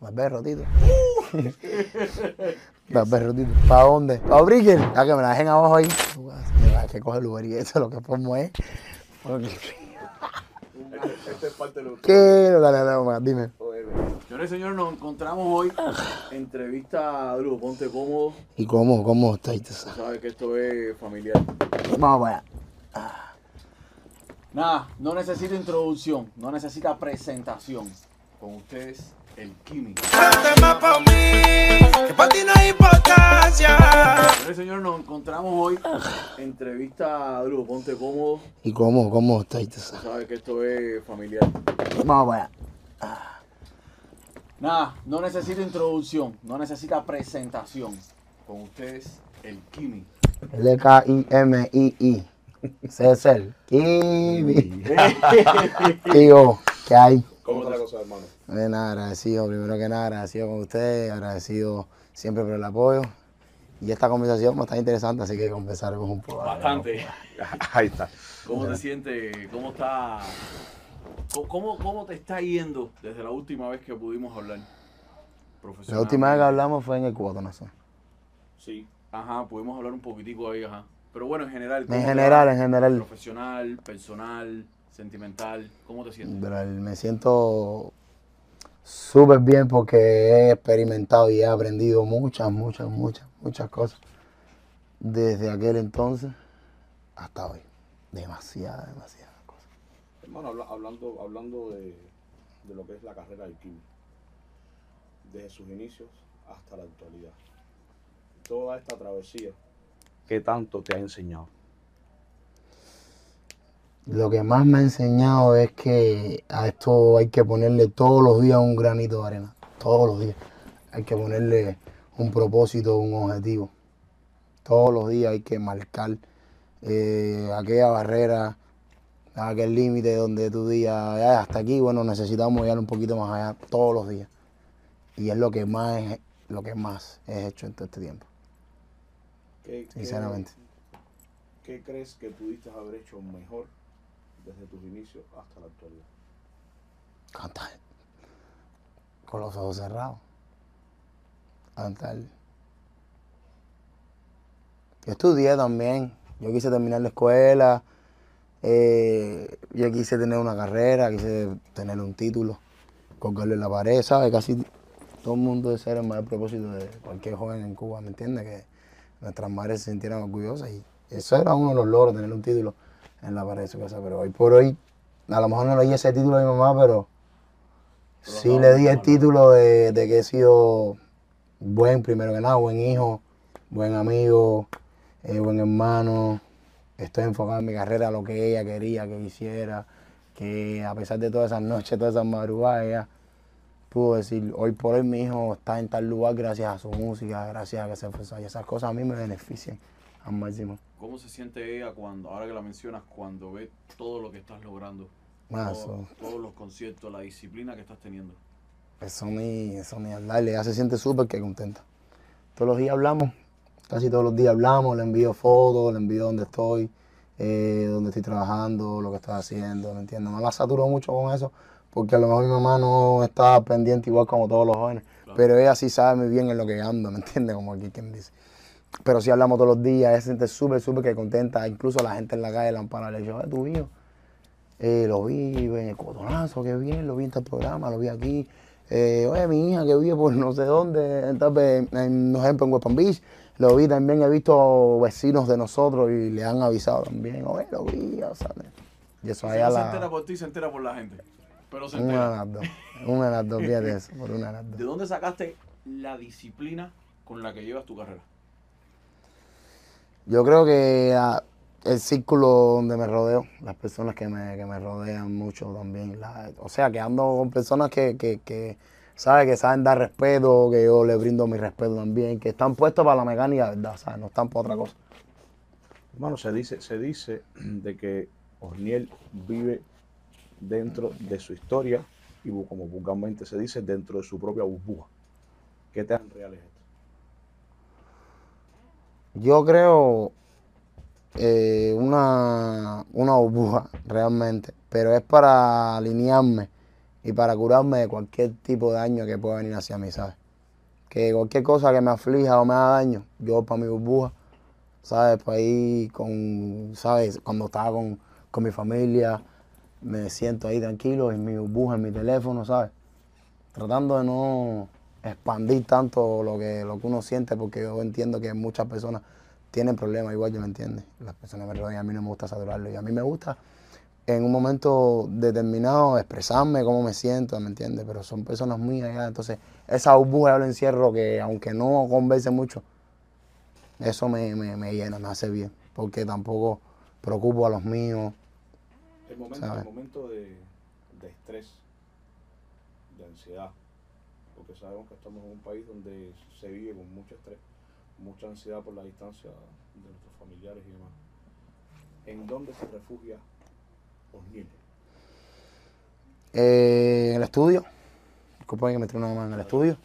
Barber Tito. Barber Tito. ¿Para dónde? ¿Para Brickell? Ya que me la dejen abajo ahí. Me va a que coge el Uber y eso lo que pongo es. Este es parte de ¿Qué? Dale, dale, dale, dime. Señores y señores, nos encontramos hoy. Entrevista a Drugo, ponte cómodo. ¿Y cómo, cómo estáis? Sabes que esto es familiar. Vamos para allá. Nada, no necesita introducción, no necesita presentación. Con ustedes, el Kimi. más pa' mí, que pa' ti no hay importancia. Señores y señores, nos encontramos hoy. Entrevista a Drugo, ponte cómodo. ¿Y cómo, cómo estáis? Tú sabes que esto es familiar. Vamos para allá. Nada, no necesita introducción, no necesita presentación. Con ustedes, el Kimi. L-K-I-M-I-I. César. Kimi. Yo, ¿qué hay? ¿Cómo está la cosa, hermano? Eh, nada, agradecido, primero que nada, agradecido con ustedes, agradecido siempre por el apoyo. Y esta conversación va a estar interesante, así que conversaremos un poco. Bastante. Ahí está. ¿Cómo te sientes? ¿Cómo está? ¿Cómo- ¿Cómo, ¿Cómo te está yendo desde la última vez que pudimos hablar? La última vez que hablamos fue en el no sé. Sí. Ajá, pudimos hablar un poquitico ahí, ajá. Pero bueno, en general. ¿cómo En general, en general. Profesional, personal, sentimental. ¿Cómo te sientes? Pero me siento súper bien porque he experimentado y he aprendido muchas, muchas, muchas, muchas cosas. Desde aquel entonces hasta hoy. Demasiadas, demasiadas cosas. Hermano, habla- hablando, hablando de, de lo que es la carrera del Kimi, desde sus inicios hasta la actualidad, toda esta travesía, ¿qué tanto te ha enseñado? Lo que más me ha enseñado es que a esto hay que ponerle todos los días un granito de arena. Todos los días. Hay que ponerle un propósito, un objetivo. Todos los días hay que marcar eh, aquella barrera, aquel límite donde tú digas, "Ya, hasta aquí, bueno, necesitamos llegar un poquito más allá todos los días. Y es lo que más, he- lo que más he hecho en todo este tiempo, ¿Qué, qué- sinceramente. ¿Qué crees que pudiste haber hecho mejor desde tus inicios hasta la actualidad? Cantar. Con los ojos cerrados. Cantar. Yo estudié también. Yo quise terminar la escuela. eh, yo quise tener una carrera, quise tener un título, colgarlo en la pared, ¿sabes? Casi todo el mundo desea el mayor propósito de cualquier joven en Cuba, ¿me entiendes? Que nuestras madres se sintieran orgullosas y eso era uno de los logros, tener un título en la pared de su casa. Pero hoy por hoy, a lo mejor no le di ese título a mi mamá, pero sí le di el título de, de que he sido buen, primero que nada, buen hijo, buen amigo, eh, buen hermano. Estoy enfocado en mi carrera, a lo que ella quería que hiciera, que a pesar de todas esas noches, todas esas madrugadas, ella pudo decir, hoy por hoy mi hijo está en tal lugar gracias a su música, gracias a que se esforzó. Y esas cosas a mí me benefician al máximo. ¿Cómo se siente ella cuando, ahora que la mencionas, cuando ve todo lo que estás logrando? Ah, Todo- todos los conciertos, la disciplina que estás teniendo. Eso ni, eso ni hablarle, ella se siente súper que contenta. Todos los días hablamos, casi todos los días hablamos, le envío fotos, le envío dónde estoy, eh, dónde estoy trabajando, lo que estoy haciendo, ¿me entiendes? No la saturo mucho con eso, porque a lo mejor mi mamá no está pendiente igual como todos los jóvenes, Claro. pero ella sí sabe muy bien en lo que ando, ¿me entiendes? Como aquí quien dice. Pero sí hablamos todos los días, ella se siente súper, súper que contenta, incluso la gente en la calle la ampara, le dice, "Oye, tu hijo, eh, lo vi en el cotonazo, qué bien, lo vi en este programa, lo vi aquí. Eh, oye, mi hija que vive por no sé dónde, entonces, en, por ejemplo, en West Palm Beach, lo vi también, he visto vecinos de nosotros y le han avisado también, oye, lo vi, o sea, y eso Si allá no se entera la... por ti, se entera por la gente. Pero se Una de entera. las dos, una de las dos, fíjate eso, por una de las ¿De dos. dónde sacaste la disciplina con la que llevas tu carrera? Yo creo que ah, el círculo donde me rodeo, las personas que me, que me rodean mucho también. o sea, que ando con personas que, que, que, ¿sabe? que saben dar respeto, que yo les brindo mi respeto también, que están puestos para la mecánica, ¿verdad? ¿sabes? No están para otra cosa. Hermano, se dice, se dice de que Osniel vive dentro de su historia y como vulgarmente se dice, dentro de su propia burbuja. ¿Qué tan real es? Yo creo eh, una, una burbuja realmente, pero es para alinearme y para curarme de cualquier tipo de daño que pueda venir hacia mí, ¿sabes? Que cualquier cosa que me aflija o me haga daño, yo para mi burbuja, ¿sabes? Para ahí con, ¿sabes? Cuando estaba con, con mi familia, me siento ahí tranquilo en mi burbuja, en mi teléfono, ¿sabes? Tratando de no expandir tanto lo que, lo que uno siente, porque yo entiendo que muchas personas tienen problemas igual, yo me entiendes. Las personas me rodean, a mí no me gusta saturarlo y a mí me gusta en un momento determinado expresarme cómo me siento, ¿me entiendes? Pero son personas mías ya, entonces esa burbuja lo encierro que aunque no converse mucho, eso me, me, me llena, me hace bien, porque tampoco preocupo a los míos. El momento, el momento de, de estrés, de ansiedad, sabemos que estamos en un país donde se vive con mucho estrés, mucha ansiedad por la distancia de nuestros familiares y demás. ¿En dónde se refugia Osniel? Eh, en el estudio, disculpen que me una mano en el estudio,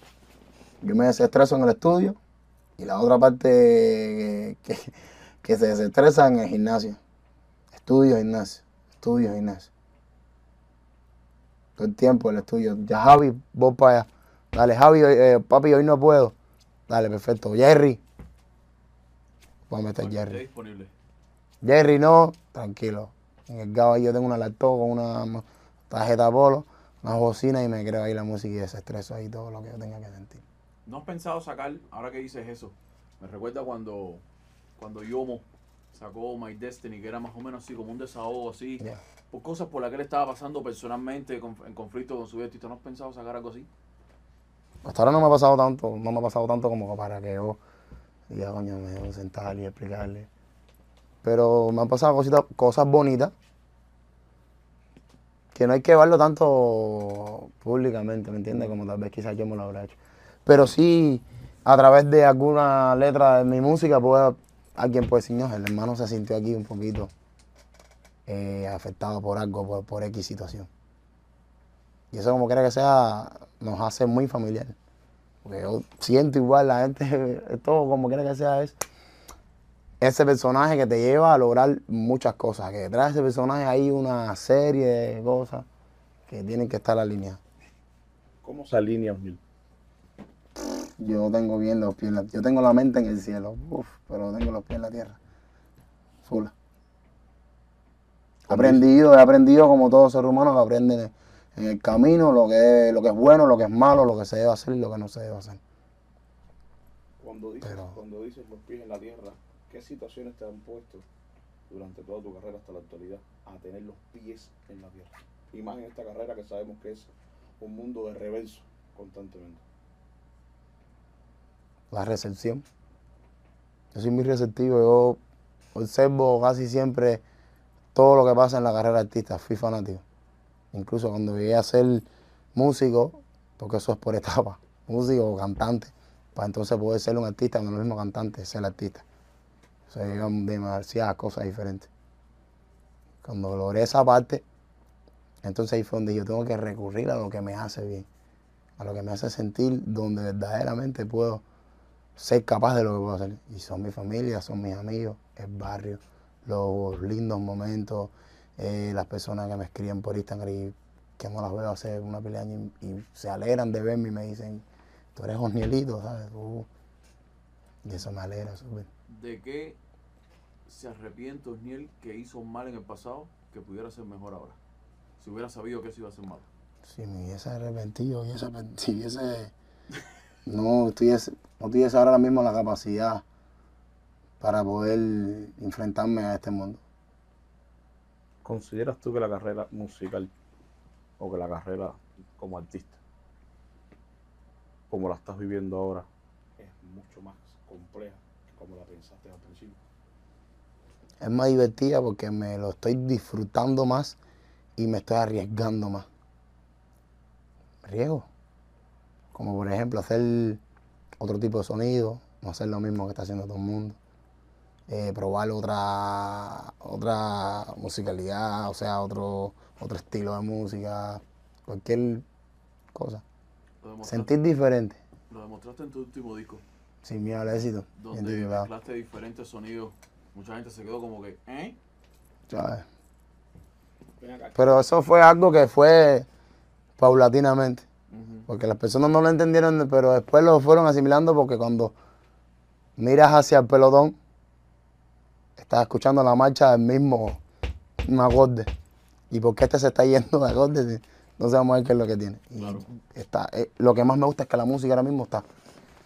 yo me desestreso en el estudio y la otra parte que, que se desestresa en el gimnasio. Estudio, gimnasio, estudio, gimnasio. Todo el tiempo el estudio. Ya Javi, vos para allá. Dale, Javi, eh, papi, hoy no puedo. Dale, perfecto. Jerry. Voy a meter Jerry. disponible. Jerry no, tranquilo. En el GABA yo tengo una laptop con una tarjeta Polo, una bocina y me creo ahí la música y desestreso ahí todo lo que yo tenga que sentir. ¿No has pensado sacar, ahora que dices eso, me recuerda cuando, cuando Yomo sacó My Destiny, que era más o menos así, como un desahogo así, por cosas por las que él estaba pasando personalmente en conflicto con su artista. ¿No has pensado sacar algo así? Hasta ahora no me ha pasado tanto, no me ha pasado tanto como para que yo diga, coño, me sentar y explicarle. Pero me han pasado cositas, cosas bonitas que no hay que llevarlo tanto públicamente, ¿me entiendes? Como tal vez quizás yo me lo habrá hecho. Pero sí, a través de alguna letra de mi música, puede, alguien puede decir, no, el hermano se sintió aquí un poquito eh, afectado por algo, por, por X situación. Y eso como quiera que sea, nos hace muy familiar. Porque yo siento igual, la gente, todo como quiera que sea, es ese personaje que te lleva a lograr muchas cosas. Que detrás de ese personaje hay una serie de cosas que tienen que estar alineadas. ¿Cómo se alinea Osniel? Yo tengo bien los pies en la Yo tengo la mente en el cielo, uf, pero tengo los pies en la tierra. Full. He aprendido, he aprendido como todo ser humano que aprende en el camino lo que, es, lo que es bueno, lo que es malo, lo que se debe hacer y lo que no se debe hacer. Cuando dices, Pero- cuando dices los pies en la tierra, ¿qué situaciones te han puesto durante toda tu carrera hasta la actualidad a tener los pies en la tierra? Y más en esta carrera que sabemos que es un mundo de reverso constantemente. la recepción. Yo soy muy receptivo, yo observo casi siempre todo lo que pasa en la carrera de artista, fui fanático. Incluso cuando llegué a ser músico, porque eso es por etapa, músico o cantante, para entonces poder ser un artista, no lo mismo cantante, ser artista. O sea, llegan demasiadas cosas diferentes. Cuando logré esa parte, entonces ahí fue donde yo tengo que recurrir a lo que me hace bien, a lo que me hace sentir donde verdaderamente puedo ser capaz de lo que puedo hacer. Y son mi familia, son mis amigos, el barrio, los lindos momentos, eh, las personas que me escriben por Instagram y que no las veo hace una pila de años y, y se alegran de verme y me dicen, tú eres Osnielito, ¿sabes? Tú- Y eso me alegra súper. ¿De qué se arrepiente Osniel que hizo mal en el pasado que pudiera ser mejor ahora? Si hubiera sabido que eso iba a ser malo. Si me hubiese arrepentido, hubiese, si hubiese, no tuviese, no tuviese ahora mismo la capacidad para poder enfrentarme a este mundo. ¿Consideras tú que la carrera musical o que la carrera como artista, como la estás viviendo ahora, es mucho más compleja que como la pensaste al principio? Es más divertida porque me lo estoy disfrutando más y me estoy arriesgando más. Riesgo. Como por ejemplo hacer otro tipo de sonido, no hacer lo mismo que está haciendo todo el mundo. Eh, probar otra, otra musicalidad, o sea, otro, otro estilo de música, cualquier cosa. Sentir diferente, lo demostraste en tu último disco, sin miedo al éxito. donde mezclaste diferentes sonidos. Mucha gente se quedó como que, ¿eh? Pero eso fue algo que fue paulatinamente. Porque las personas no lo entendieron, pero después lo fueron asimilando porque cuando miras hacia el pelotón, estás escuchando la marcha del mismo un acorde. ¿Y por qué este se está yendo de acorde? No sabemos a ver qué es lo que tiene. Y Claro. está, eh, lo que más me gusta es que la música ahora mismo está.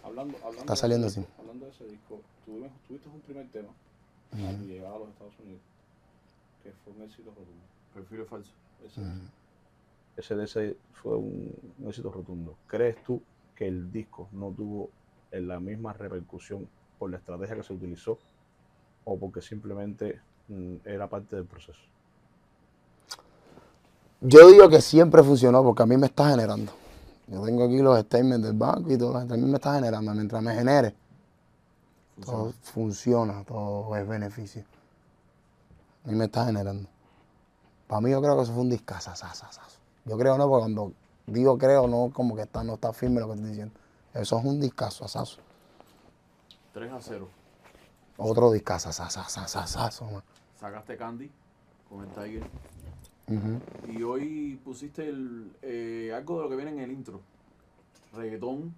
Hablando, hablando Está saliendo así. Hablando de ese disco, tuvimos, tuviste un primer tema a tu llegada a los Estados Unidos que fue un éxito rotundo. Perfil falso. Ese, ese de ese fue un, un éxito rotundo. ¿Crees tú que el disco no tuvo la misma repercusión por la estrategia que se utilizó o porque simplemente mm, era parte del proceso? Yo digo que siempre funcionó porque a mí me está generando. Yo tengo aquí los statements del banco y todo. A mí me está generando. Mientras me genere, todo funciona, todo es beneficio. A mí me está generando. Para mí yo creo que eso fue un discazo. Yo creo no, porque cuando digo creo, no como que está, no está firme lo que estoy diciendo. Eso es un discazo, asazo. 3 a 0. Otro discazo. Sacaste Candy con el Tiger. Ujú. Y hoy pusiste el, eh, algo de lo que viene en el intro. Reggaetón,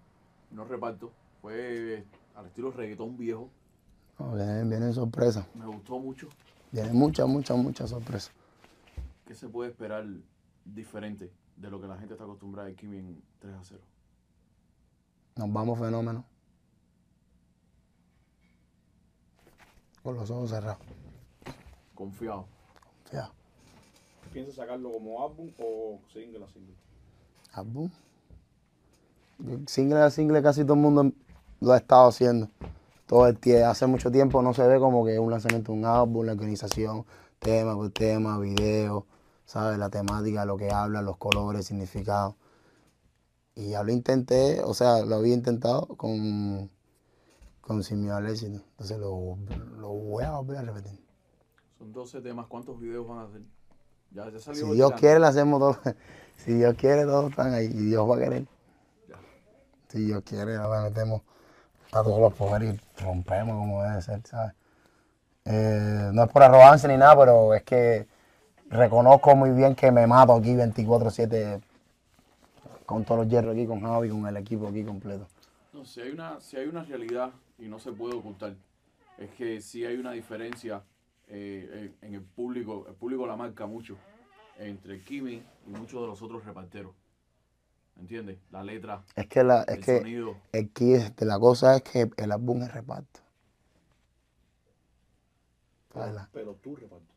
no reparto. Fue al estilo reggaetón viejo. No, vienen, vienen sorpresas. Me gustó mucho. Vienen muchas, muchas, muchas sorpresas. ¿Qué se puede esperar diferente de lo que la gente está acostumbrada Kimi en 3 a 0? Nos vamos fenómeno. Con los ojos cerrados. Confiado. Fíjate. ¿Piensas sacarlo como álbum o single a single? Álbum. Single a single casi todo el mundo lo ha estado haciendo. Todo el tie- hace mucho tiempo no se ve como que un lanzamiento de un álbum, la organización, tema por tema, video, ¿sabes? La temática, lo que habla, los colores, significado. Y ya lo intenté, o sea, lo había intentado con, con Sin al Éxito. Entonces lo, lo voy a volver a repetir. Son 12 temas. ¿Cuántos videos van a hacer? Ya, ya salió Si Dios quiere, lo hacemos todos. Si Dios quiere, todos están ahí. Y Dios va a querer. Ya. Si Dios quiere, ahora metemos a todos los poderes y rompemos como debe ser, ¿sabes? Eh, no es por arrogancia ni nada, pero es que reconozco muy bien que me mato aquí 24-7 con todos los hierros aquí, con Javi, con el equipo aquí completo. No, si hay, una, si hay una realidad y no se puede ocultar, es que sí hay una diferencia eh, en, en el público, el público la marca mucho, entre Kimi y muchos de los otros reparteros. ¿Entiendes? La letra, Es que, la, el es que sonido. el key la cosa es que el álbum es reparto. La- Pero tú reparto.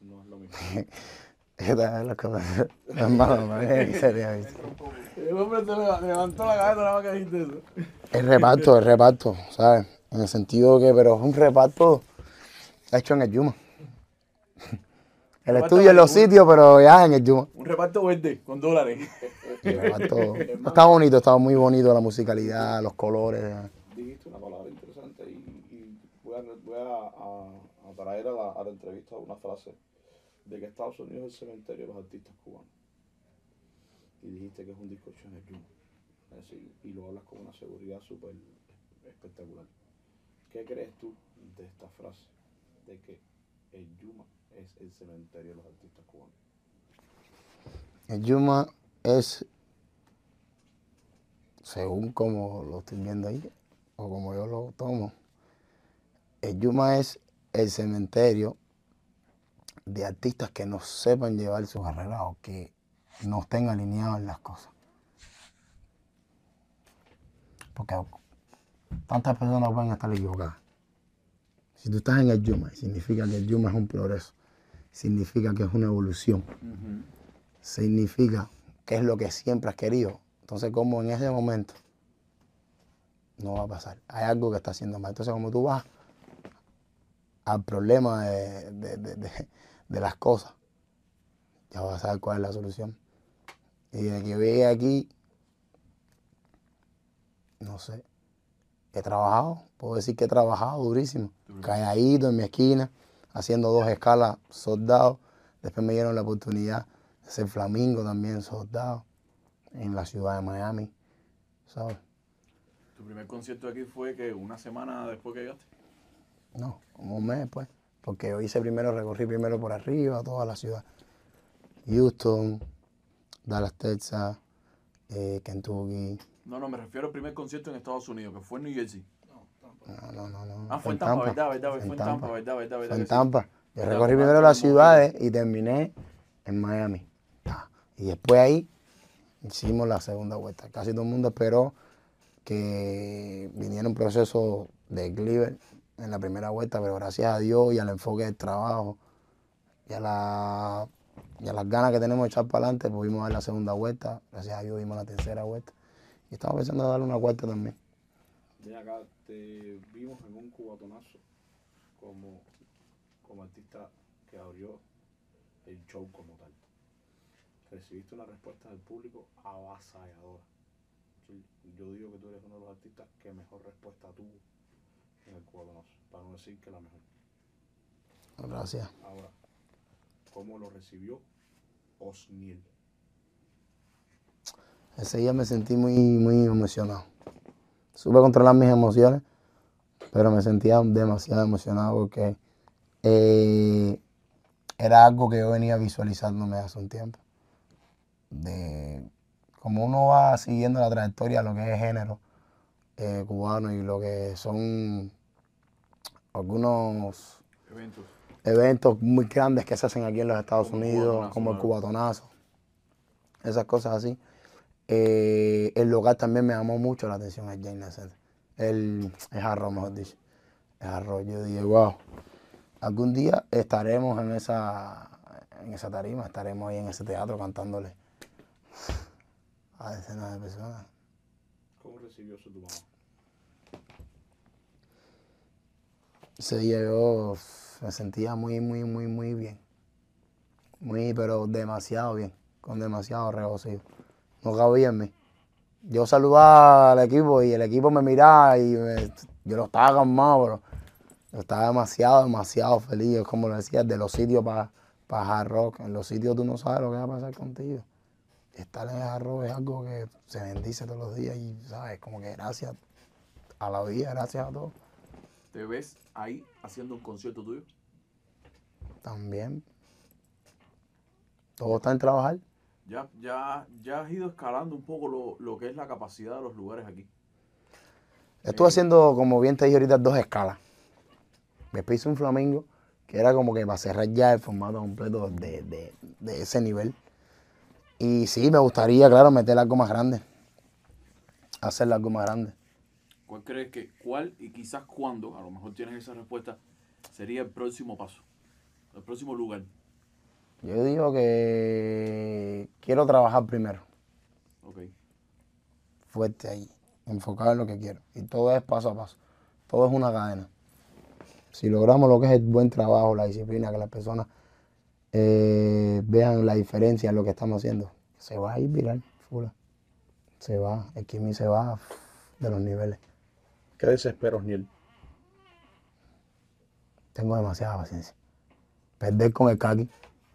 No es lo mismo. Es la cosa. Hermano, serio, ¿viste? El hombre se levantó la cabeza nada más que dijiste eso. El reparto, el reparto, ¿sabes? En el sentido que, pero es un reparto hecho en el Yuma. El Reparto estudio en los sitios, pero ya en el Yuma. Un reparto verde con dólares. El reparto. Está bonito, está muy bonito la musicalidad, los colores. Dijiste una palabra interesante y, y voy, a, voy a, a- a traer a la, a la entrevista una frase de que Estados Unidos es el cementerio de los artistas cubanos. Y dijiste que es un disco Yuma. Es decir, y lo hablas con una seguridad súper espectacular. ¿Qué crees tú de esta frase de que el Yuma es el cementerio de los artistas cubanos? El Yuma es, según como lo estoy viendo ahí, o como yo lo tomo, el Yuma es el cementerio de artistas que no sepan llevar su carrera o que no estén alineados en las cosas. Porque tantas personas pueden estar equivocadas. Si tú estás en el Yuma, significa que el Yuma es un progreso, significa que es una evolución significa que es lo que siempre has querido. Entonces, como en ese momento no va a pasar. Hay algo que está haciendo mal. Entonces, como tú vas al problema de, de- de- de- de las cosas, ya vas a saber cuál es la solución. Y de que llegué aquí, no sé, he trabajado, puedo decir que he trabajado durísimo, calladito en mi esquina, haciendo dos escalas soldados. Después me dieron la oportunidad de ser flamingo también soldado en la ciudad de Miami, ¿sabes? Tu primer concierto aquí fue que una semana después que llegaste. No, como un mes después. Porque yo hice primero, recorrí primero por arriba, toda la ciudad. Houston, Dallas, Texas, eh, Kentucky. No, no, me refiero al primer concierto en Estados Unidos, que fue en New Jersey. No, no, no, no. Ah, fue en Tampa, ¿verdad? ¿verdad? Fue en Tampa, ¿verdad? ¿verdad? Fue en? Tampa. Yo recorrí primero las ciudades y terminé en Miami. Y después ahí hicimos la segunda vuelta. Casi todo el mundo esperó que viniera un proceso de Cleaver en la primera vuelta, pero gracias a Dios y al enfoque del trabajo y a, la, y las ganas que tenemos de echar para adelante, pudimos dar la segunda vuelta. Gracias a Dios dimos la tercera vuelta. Y estamos pensando en darle una cuarta también. Ven acá, te vimos en un cubatonazo como, como artista que abrió el show como tal. Recibiste una respuesta del público avasalladora. Yo digo que tú eres uno de los artistas que mejor respuesta tuvo en el cubatonazo, para no decir que la mejor. Gracias. Ahora, ¿cómo lo recibió Osniel? Ese día me sentí muy, muy emocionado. Supe controlar mis emociones, pero me sentía demasiado emocionado porque eh, era algo que yo venía visualizándome hace un tiempo. De como uno va siguiendo la trayectoria de lo que es género eh, cubano y lo que son algunos Eventos. eventos muy grandes que se hacen aquí en los Estados Como Unidos, cubatonazo, como el cubatonazo, esas cosas así. Eh, el lugar también me llamó mucho la atención, el Jane Center. El, el arroz, mejor dicho. El arroz. Yo dije, wow, algún día estaremos en esa, en esa tarima, estaremos ahí en ese teatro cantándole a decenas de personas. ¿Cómo recibió eso tu mamá? Ese día yo me sentía muy, muy, muy, muy bien. Muy, pero demasiado bien. Con demasiado regocijo. No cabía en mí. Yo saludaba al equipo y el equipo me miraba y yo no estaba calmado, pero yo estaba demasiado, demasiado feliz. Es como lo decía, de los sitios para hard rock. En los sitios tú no sabes lo que va a pasar contigo. Estar en hard rock es algo que se bendice todos los días y, ¿sabes? Como que gracias a la vida, gracias a todo. ¿Te ves ahí haciendo un concierto tuyo? También. Todo está en trabajar. Ya, ya, ya has ido escalando un poco lo, lo que es la capacidad de los lugares aquí. Estuve haciendo, como bien te dije ahorita, dos escalas. Después hice un flamingo, que era como que para cerrar ya el formato completo de, de- de ese nivel. Y sí, me gustaría, claro, meter algo más grande. Hacer algo más grande. ¿Cuál crees que, cuál y quizás cuándo, a lo mejor tienes esa respuesta, sería el próximo paso? El próximo lugar. Yo digo que quiero trabajar primero, Ok. fuerte ahí, enfocado en lo que quiero. Y todo es paso a paso. Todo es una cadena. Si logramos lo que es el buen trabajo, la disciplina, que las personas eh, vean la diferencia en lo que estamos haciendo, se va a ir viral, fula. Se va, el Kimi se va de los niveles. ¿Qué desespera Osniel? Tengo demasiada paciencia. Perder con el kaki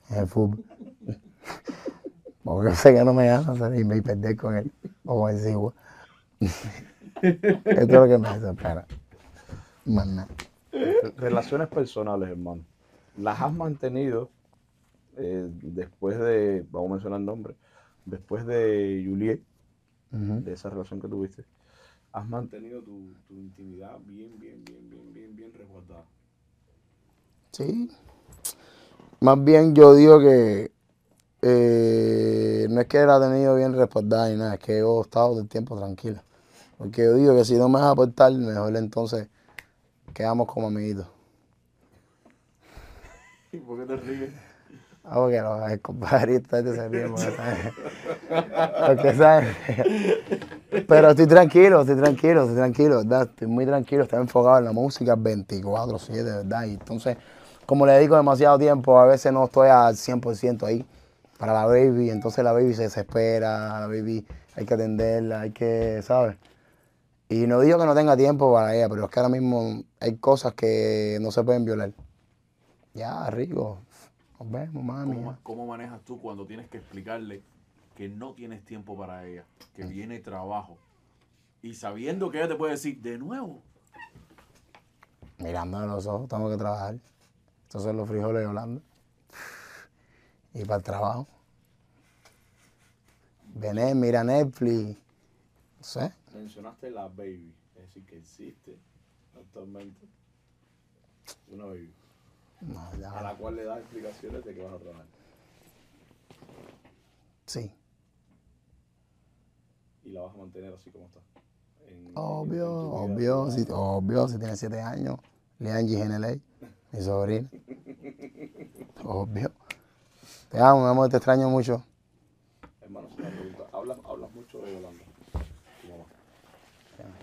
en el fútbol. Porque yo sé que no me gana ¿sabes? y me perder con él o con el Sigua. Esto es lo que me desespera. Más nada. Relaciones personales, hermano. ¿Las has mantenido eh, después de, vamos a mencionar el nombre, después de Juliet, de esa relación que tuviste? ¿Has mantenido tu, tu intimidad bien, bien, bien, bien, bien, bien resguardada? Sí. Más bien yo digo que eh, no es que la he tenido bien respaldada ni nada, es que yo he estado todo el tiempo tranquilo. Porque yo digo que si no me vas a aportar, mejor entonces quedamos como amiguitos. ¿Y por qué te ríes? Ah, porque los el compadrito este se ríe porque sabe. Porque sabe. Pero estoy tranquilo, estoy tranquilo, estoy tranquilo, ¿verdad? Estoy muy tranquilo, estoy enfocado en la música 24-7, ¿verdad? Y entonces, como le dedico demasiado tiempo, a veces no estoy al 100% ahí para la baby, entonces la baby se desespera, la baby hay que atenderla, hay que, ¿sabes? Y no digo que no tenga tiempo para ella, pero es que ahora mismo hay cosas que no se pueden violar. Ya, rico. Nos vemos, mami. ¿Cómo, manejas tú cuando tienes que explicarle que no tienes tiempo para ella, que viene trabajo? Y sabiendo que ella te puede decir, de nuevo, Mirándome los ojos, tengo que trabajar. Estos son los frijoles de Holanda. Y para el trabajo. Vené, mira Netflix. No sé. Mencionaste la baby, es decir, que existe actualmente una baby, No, a la cual le das explicaciones de que vas a trabajar. Sí. Y la vas a mantener así como está. En- Obvio, en obvio, si, obvio, si tiene siete años. Leangie Geneley, mi sobrina. Obvio. Te amo, mi amor, te extraño mucho. Hermano, es una pregunta. Hablas, hablas mucho de Yolanda, tu mamá.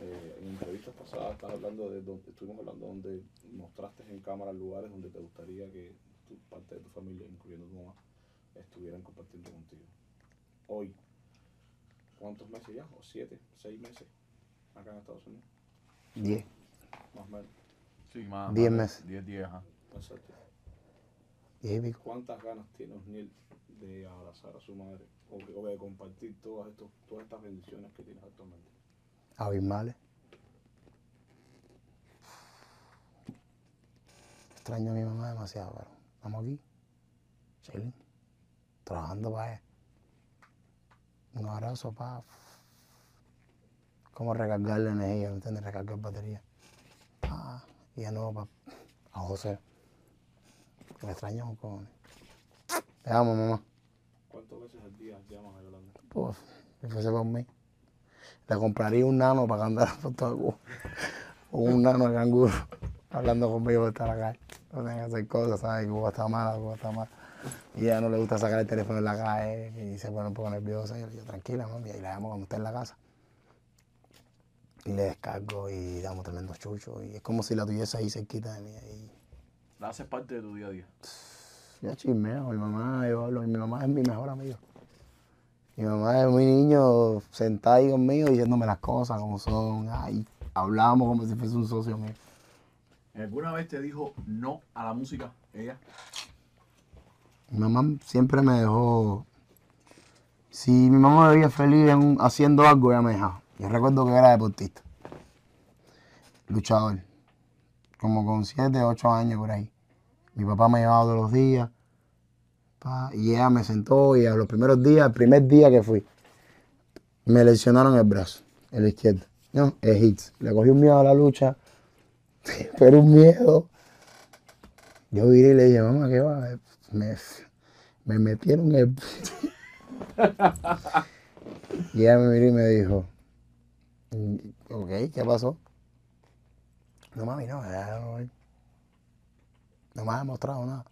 Eh, en pasadas estás hablando de donde, estuvimos hablando donde mostraste en cámara lugares donde te gustaría que tu, parte de tu familia, incluyendo tu mamá, estuvieran compartiendo contigo. Hoy, ¿cuántos meses ya? ¿O siete? ¿Seis meses? Acá en Estados Unidos, Diez. más o menos. Sí, más. Diez más meses. Diez, diez, ajá. Exacto. ¿Cuántas ganas tiene Osniel de abrazar a su madre o de compartir todas, estos, todas estas bendiciones que tienes actualmente? Abismales. Extraño a mi mamá demasiado, pero estamos aquí. Chilling. Trabajando para ella. Un abrazo, pa. Como recargar la energía, ¿me entiendes? Recargar batería. Pa. Y de nuevo pa, a José. Que me extraño con. Te amo, mamá. ¿Cuántas veces al día llamas a Yolanda? Pues, si fuese por mí, le compraría un nano para que andara por todo Cuba. O un nano de canguro, hablando conmigo por estar acá. No tenga que hacer cosas, ¿sabes? Cuba está mala, Cuba está mala. Y ella no le gusta sacar el teléfono en la calle y se pone un poco nerviosa. Y yo le digo, tranquila, mami, y la llamo cuando esté en la casa. Y le descargo y damos tremendo chucho. Y es como si la tuviese ahí cerquita de mí. Y La haces parte de tu día a día. yo chismeo, mi mamá, yo hablo, y mi mamá es mi mejor amigo. Mi mamá es muy niño sentada ahí conmigo diciéndome las cosas como son. Ay, hablamos como si fuese un socio mío. ¿Alguna vez te dijo no a la música? Ella. Mi mamá siempre me dejó. Si mi mamá me veía feliz en- haciendo algo, ella me dejaba. Yo recuerdo que era deportista, luchador, como con 7, 8 años por ahí. Mi papá me llevaba todos los días y ella me sentó y a los primeros días, el primer día que fui, me lesionaron el brazo, el izquierdo. No, el hits. Le cogí un miedo a la lucha, pero un miedo. Yo viré y le dije, mamá, ¿qué va? Me, me metieron el... y ella me miró y me dijo, "Mm, ok, ¿qué pasó? No, mami, no, no, me ha demostrado nada.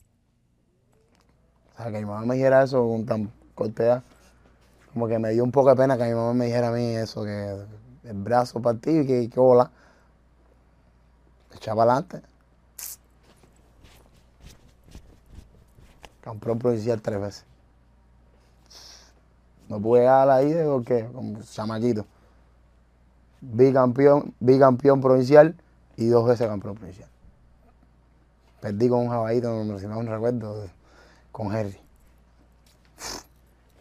O sea, que mi mamá me dijera eso con tan corta como que me dio un poco de pena que mi mamá me dijera a mí eso, que el brazo partido y que, que bola. Echa para adelante. Campeón provincial tres veces. No pude a la ida porque, como chamaquito, bicampeón, bicampeón provincial y dos veces campeón provincial. Perdí con un jabadito, no, si no me recuerdo, con Henry.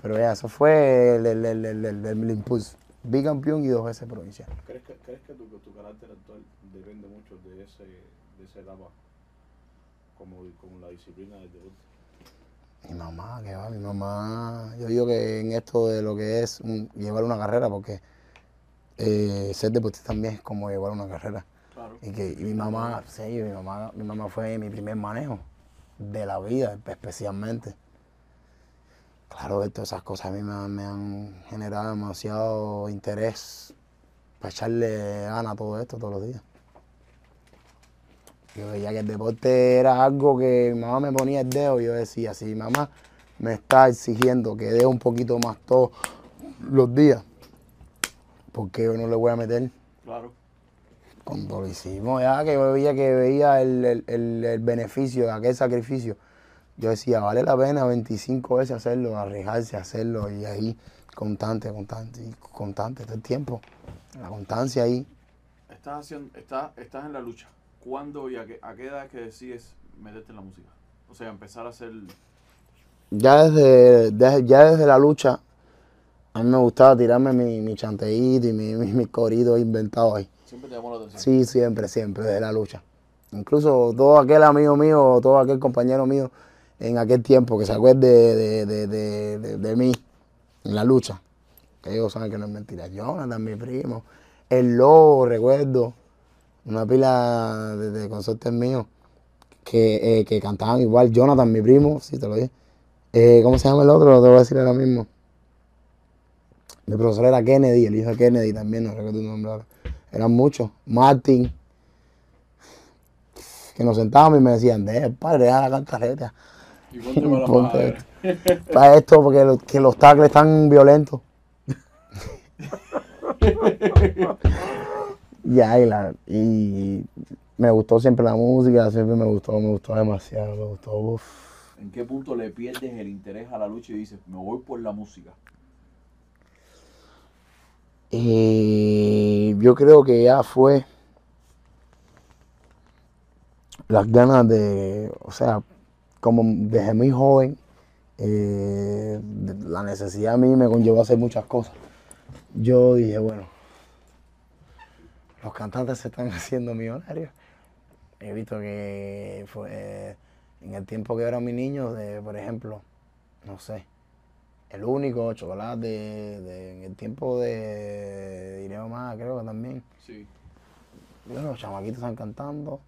Pero ya, eso fue el, el, el- el impulso. Bicampeón y dos veces provincial. ¿Crees que, crees que tu, tu carácter actual depende mucho de, ese, de esa etapa como, como la disciplina del deporte? Mi mamá, que va, mi mamá. Yo digo que en esto de lo que es un- llevar una carrera, porque eh, ser deportista también es como llevar una carrera. Claro. Y que y mi mamá, sí, mi mamá, mi mamá fue mi primer manejo de la vida, especialmente. Claro todas esas cosas a mí me, han- me han generado demasiado interés para echarle gana a todo esto todos los días. Yo veía que el deporte era algo que mi mamá me ponía el dedo y yo decía, si mi mamá me está exigiendo que dé un poquito más todos los días, ¿por qué yo no le voy a meter? Claro. Cuando lo hicimos, ya que yo veía que veía el, el- el- el beneficio de aquel sacrificio, yo decía, vale la pena 25 veces hacerlo, arriesgarse hacerlo y ahí constante, constante, constante todo el tiempo. La constancia ahí. Estás, haciendo, estás, estás en la lucha. ¿Cuándo y a qué, a qué edad es que decides meterte en la música? O sea, empezar a hacer... Ya desde, desde- ya desde la lucha, a mí me gustaba tirarme mi, mi chanteíto y mi, mi, mi corito inventado ahí. Siempre te llamó la atención. Sí, siempre, siempre, desde la lucha. Incluso todo aquel amigo mío, todo aquel compañero mío en aquel tiempo que se acuerde de, de, de, de- mí en la lucha, que ellos saben que no es mentira. Jonathan, mi primo. El Lobo, recuerdo. Una pila de, consortes míos que, eh, que cantaban igual. Jonathan, mi primo, sí, te lo dije. Eh, ¿Cómo se llama el otro? Lo te voy a decir ahora mismo. Mi profesor era Kennedy, el hijo de Kennedy también, no recuerdo tu nombre ahora. Eran muchos. Martin. Que nos sentábamos y me decían, de padre, deja la cantareta. Y ponte para Ponte esto, porque los, que los tackles están violentos. ya, y, la, y me gustó siempre la música, siempre me gustó, me gustó demasiado, me gustó. uf. ¿En qué punto le pierdes el interés a la lucha y dices, me voy por la música? Y yo creo que ya fue las ganas de, o sea, como desde muy joven, eh, la necesidad a mí me conllevó a hacer muchas cosas. Yo dije, bueno, los cantantes se están haciendo millonarios. He visto que fue en el tiempo que era mi niño, de, por ejemplo, no sé, el único, chocolate, de- en el tiempo de Ireo más, creo que también. Sí. Bueno, los chamaquitos están cantando,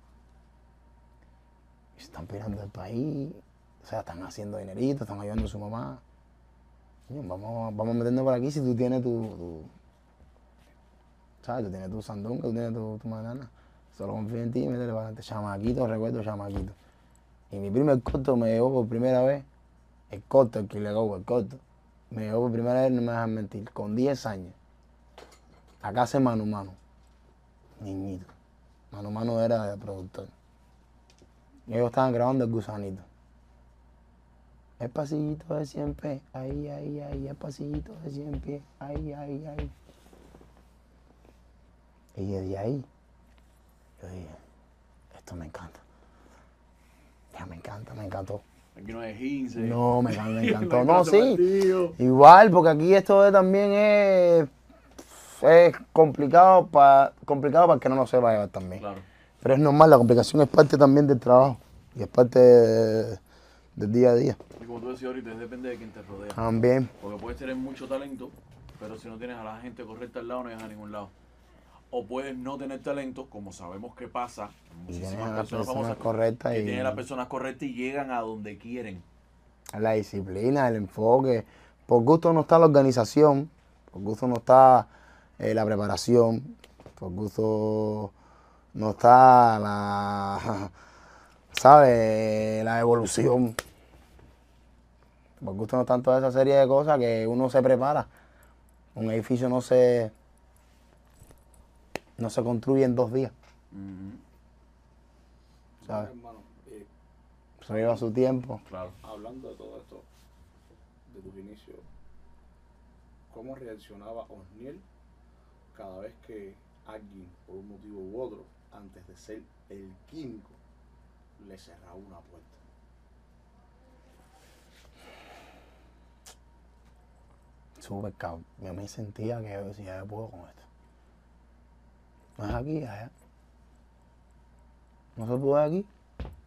están pirando del país, o sea, están haciendo dinerito, están ayudando a su mamá. Vamos, vamos meternos por aquí si tú tienes tu, ¿sabes? Tú tienes tu sandunga, tú tienes tu, tu banana. Solo confío en ti y métele para adelante. Chamaquito, recuerdo chamaquito. Y mi primer corto me llevó por primera vez, el corto, el que le hago, el corto, me llevó por primera vez, no me dejan mentir, con 10 años. A casa de Manu Manu, niñito. Manu Manu era el productor. Y ellos estaban grabando el gusanito. El pasillito de 100 pies, ahí, ahí, ahí, el pasillito de 100 pies, ahí, ahí, ahí. Y desde ahí, yo dije, esto me encanta. Ya me encanta, me encantó. Aquí no hay 15. No, me, me encantó. No, sí. partido. Igual, porque aquí esto es- también es, es complicado para complicado para que no lo sepa llevar también. Claro. Pero es normal, la complicación es parte también del trabajo y es parte de- del día a día. Y como tú decías ahorita, depende de quién te rodea. También. Porque puedes tener mucho talento, pero si no tienes a la gente correcta al lado, no llegas a ningún lado. O puedes no tener talento, como sabemos que pasa. Muchísimas a las personas famosas correctas que y tienen las personas correctas y llegan a donde quieren. la disciplina, el enfoque. Por gusto no está la organización, por gusto no está eh, la preparación, por gusto no está la, ¿sabes? La evolución. Por gusto no están toda esa serie de cosas que uno se prepara. Un edificio no se, no se construye en dos días, ¿sabes? Hermano, eh, Eso lleva su tiempo. Claro. hablando de todo esto, de tus inicios, ¿cómo reaccionaba Osniel cada vez que alguien, por un motivo u otro, antes de ser el químico, le cerraba una puerta? Súper cabrón. A mí sentía que yo decía, yo puedo con esto. No es aquí, allá. No se puede aquí,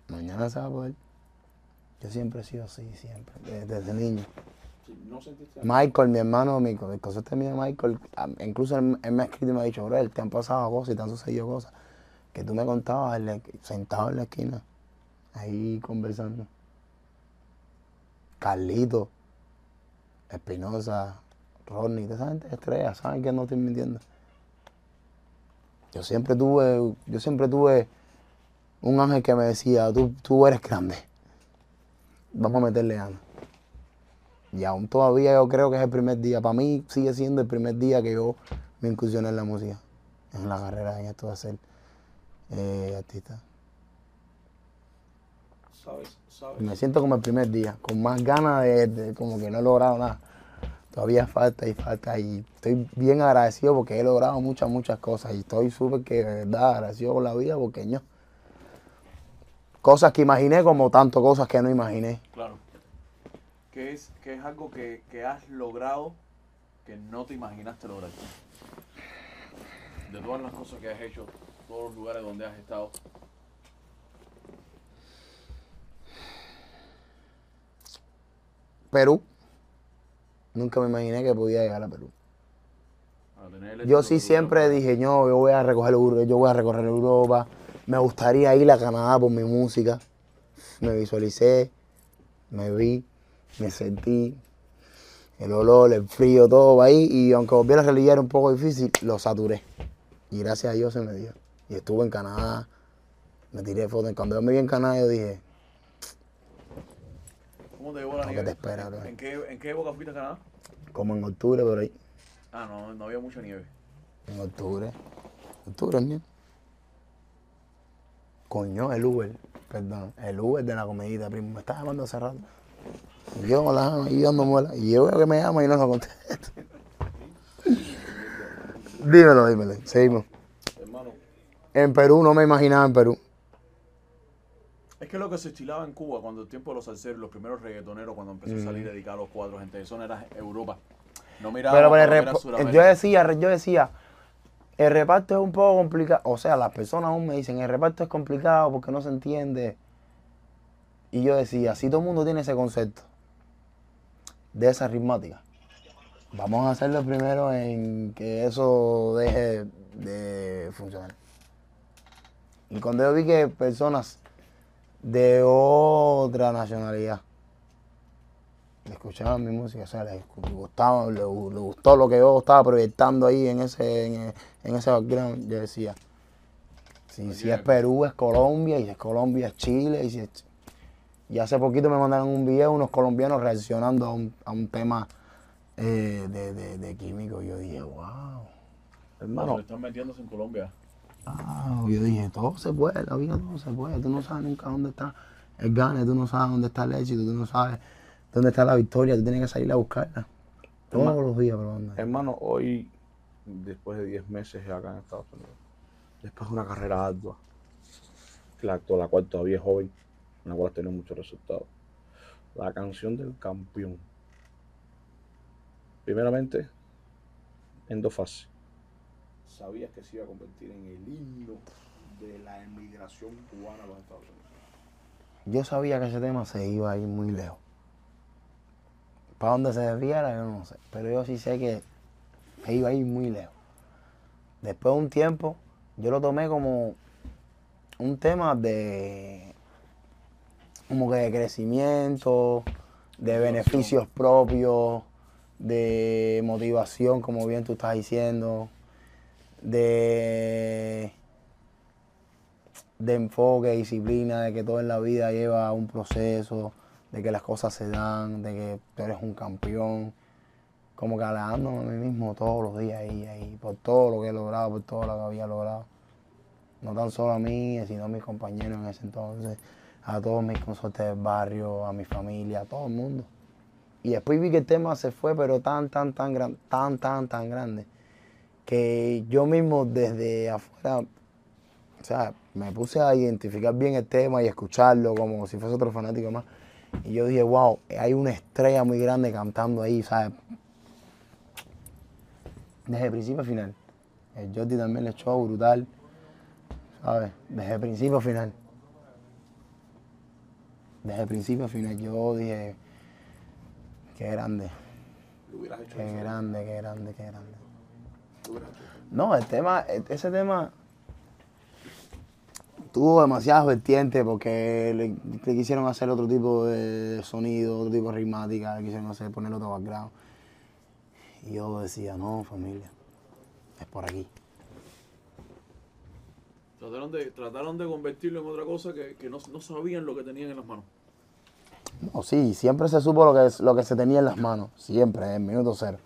mañana se va a poder. Yo siempre he sido así, siempre, desde, niño. Sí, ¿No sentiste Michael, mi hermano, mi, el concepto mío de Michael, incluso él, él me ha escrito y me ha dicho, bro, te han pasado cosas y te han sucedido cosas que tú me contabas sentado en la esquina, ahí conversando. Carlito, Espinosa, toda esa gente estrella, saben que no estoy mintiendo. Yo siempre tuve, yo siempre tuve un ángel que me decía, tú, tú eres grande, vamos a meterle ganas. Y aún todavía yo creo que es el primer día. Para mí sigue siendo el primer día que yo me incursioné en la música, en la carrera, en esto de ser eh, artista. ¿Sabes? Me siento como el primer día, con más ganas de, de- como que no he logrado nada. Todavía falta y falta y estoy bien agradecido porque he logrado muchas, muchas cosas y estoy súper que de verdad agradecido con la vida porque yo, cosas que imaginé como tanto cosas que no imaginé. Claro. ¿Qué es, qué es algo que, que has logrado que no te imaginaste lograr? De todas las cosas que has hecho, todos los lugares donde has estado. Perú. Nunca me imaginé que podía llegar a Perú. Yo sí siempre dije, no, yo voy a recoger yo voy a recorrer Europa. Me gustaría ir a Canadá por mi música. Me visualicé, me vi, me sentí. El olor, el frío, todo va ahí. Y aunque volviera a realidad era un poco difícil, lo saturé. Y gracias a Dios se me dio. Y estuve en Canadá. Me tiré fotos. Cuando yo me vi en Canadá, yo dije, ¿Cómo te llevó la No, nieve? te espera, bro. ¿En qué, ¿En qué época fuiste a Canadá? como en octubre por ahí. Ah, no, no había mucha nieve. En octubre. Octubre, ¿no? Coño, el Uber. Perdón. El Uber de la comedita, primo. Me está llamando hace rato. Y yo la jama ahí dando muela. Y yo veo que me llama y no lo contesto. dímelo, dímelo. Seguimos. En Perú, no me imaginaba en Perú. Es que lo que se estilaba en Cuba cuando el tiempo de los salseros, los primeros reggaetoneros, cuando empezó a salir dedicado a los cuatro, gente, eso no era Europa. No miraba Pero no Sudamérica. yo decía, yo decía, el reparto es un poco complicado. O sea, las personas aún me dicen, el reparto es complicado porque no se entiende. Y yo decía, si todo el mundo tiene ese concepto de esa ritmática, vamos a hacerlo primero en que eso deje de funcionar. Y cuando yo vi que personas de otra nacionalidad escuchaban mi música, o sea, les gu- gustaba, les, gu- les gustó lo que yo estaba proyectando ahí en ese, en, en ese background, yo decía, si, si es Perú es Colombia, y si es Colombia es Chile, y si es y hace poquito me mandaron un video unos colombianos reaccionando a un, a un tema eh, de, de, de químico, y yo dije, wow, hermano, están metiéndose en Colombia. Wow, yo dije, todo se puede, la vida todo se puede, tú no sabes nunca dónde está el gane, tú no sabes dónde está el éxito, tú no sabes dónde está la victoria, tú tienes que salir a buscarla. Todos Hermano, los días, probando. hermano, hoy, después de 10 meses acá en Estados Unidos, después de una carrera ardua, la, la cual todavía es joven, en la cual has tenido muchos resultados, la canción del campeón, primeramente, en dos fases. ¿Sabías que se iba a convertir en el himno de la emigración cubana a los Estados Unidos? Yo sabía que ese tema se iba a ir muy lejos. Para dónde se desviara, yo no sé. Pero yo sí sé que se iba a ir muy lejos. Después de un tiempo, yo lo tomé como un tema de. como que de crecimiento, de beneficios propios, de motivación, como bien tú estás diciendo, de de enfoque, disciplina, de que todo en la vida lleva un proceso, de que las cosas se dan, de que tú eres un campeón, como que a mí mismo todos los días ahí, ahí, por todo lo que he logrado, por todo lo que había logrado. No tan solo a mí, sino a mis compañeros en ese entonces, a todos mis consortes del barrio, a mi familia, a todo el mundo. Y después vi que el tema se fue, pero tan, tan, tan, gran, tan, tan, tan grande, que yo mismo desde afuera o sea, me puse a identificar bien el tema y escucharlo como si fuese otro fanático más. Y yo dije, wow, hay una estrella muy grande cantando ahí, ¿sabes? Desde principio a final. El Jordi también le echó brutal, ¿sabes? Desde principio a final. Desde principio a final. Yo dije, qué grande, qué grande, qué grande, qué grande. lo hubieras hecho eso. No, el tema, e- ese tema tuvo demasiadas vertientes porque le, le quisieron hacer otro tipo de sonido, otro tipo de ritmática, le quisieron hacer poner otro background. Y yo decía, no, familia, es por aquí. Trataron de, trataron de convertirlo en otra cosa que, que no, no sabían lo que tenían en las manos. No, sí, siempre se supo lo que, es- lo que se tenía en las manos, siempre, en minuto cero.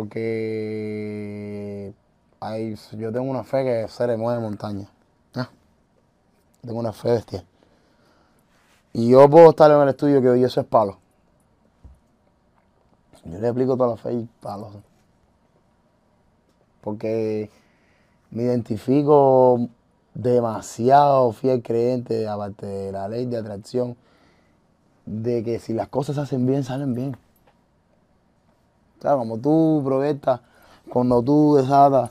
Porque hay, yo tengo una fe que se le mueve montaña. Tengo una fe bestial. Y yo puedo estar en el estudio que hoy eso es palo. Yo le explico toda la fe y palos. Porque me identifico demasiado fiel creyente, aparte de la ley de atracción, de que si las cosas se hacen bien, salen bien. Claro, como tú proyectas, cuando tú desatas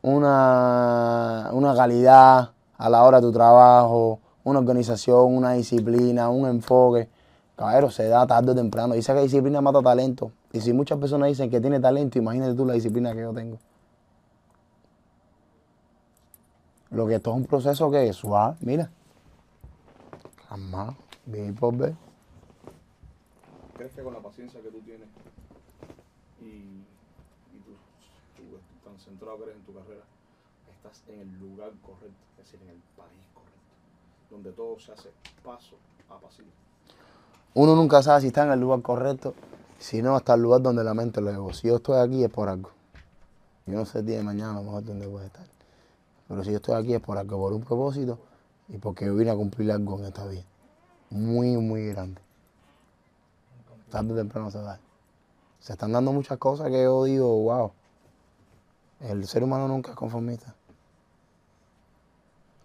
una, una calidad a la hora de tu trabajo, una organización, una disciplina, un enfoque, caballero, se da tarde o temprano. Dice que disciplina mata talento. Y si muchas personas dicen que tiene talento, imagínate tú la disciplina que yo tengo. Lo que esto es un proceso que es suave, mira. Calmado, bien por ver. ¿Crees que con la paciencia que tú tienes y, y tú, tú tan centrado eres en tu carrera, estás en el lugar correcto, es decir, en el país correcto, donde todo se hace paso a pasito? Uno nunca sabe si está en el lugar correcto, si no, hasta el lugar donde la mente lo llevó. Si yo estoy aquí es por algo. Yo no sé el día de mañana a lo mejor dónde voy a estar. Pero si yo estoy aquí es por algo, por un propósito y porque yo vine a cumplir algo en esta vida. Muy, muy grande. Tarde o temprano se da. Se están dando muchas cosas que yo digo, wow. El ser humano nunca es conformista.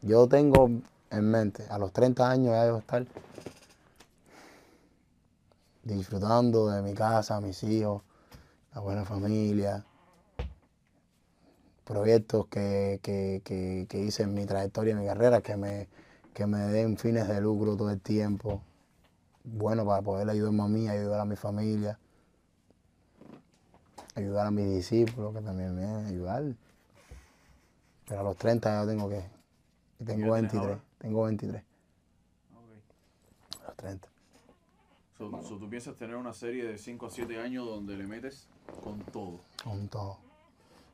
Yo tengo en mente, a los 30 años ya debo estar disfrutando de mi casa, mis hijos, la buena familia, proyectos que, que, que, que hice en mi trayectoria, en mi carrera, que me, que me den fines de lucro todo el tiempo, bueno para poder ayudarme a mí, ayudar a mi familia, ayudar a mis discípulos, que también me ayudar. Pero a los 30 ya tengo que, y tengo ¿Ya tienes 23, ahora? tengo 23, Ok. a los 30. So, so tú piensas tener una serie de 5 a 7 años donde le metes con todo. Con todo.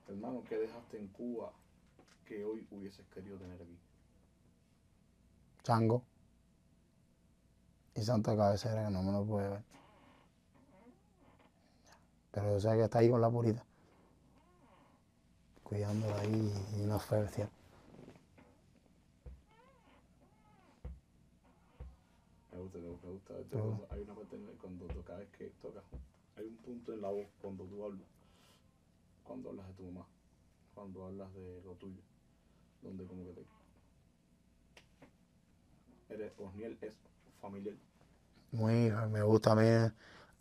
Hermano, ¿qué dejaste en Cuba que hoy hubieses querido tener aquí? Chango y Santa Cabecera, que no me lo puede ver. Pero yo sé que está ahí con la purita, cuidándola ahí y una fe. Me gusta, me gusta, me gusta. Este, Hay una parte en la- cuando cada vez que tocas, hay un punto en la voz cuando tú hablas, cuando hablas de tu mamá, cuando hablas de lo tuyo, donde como que te... Eres, Osniel es familiar. Muy, me gusta a mí.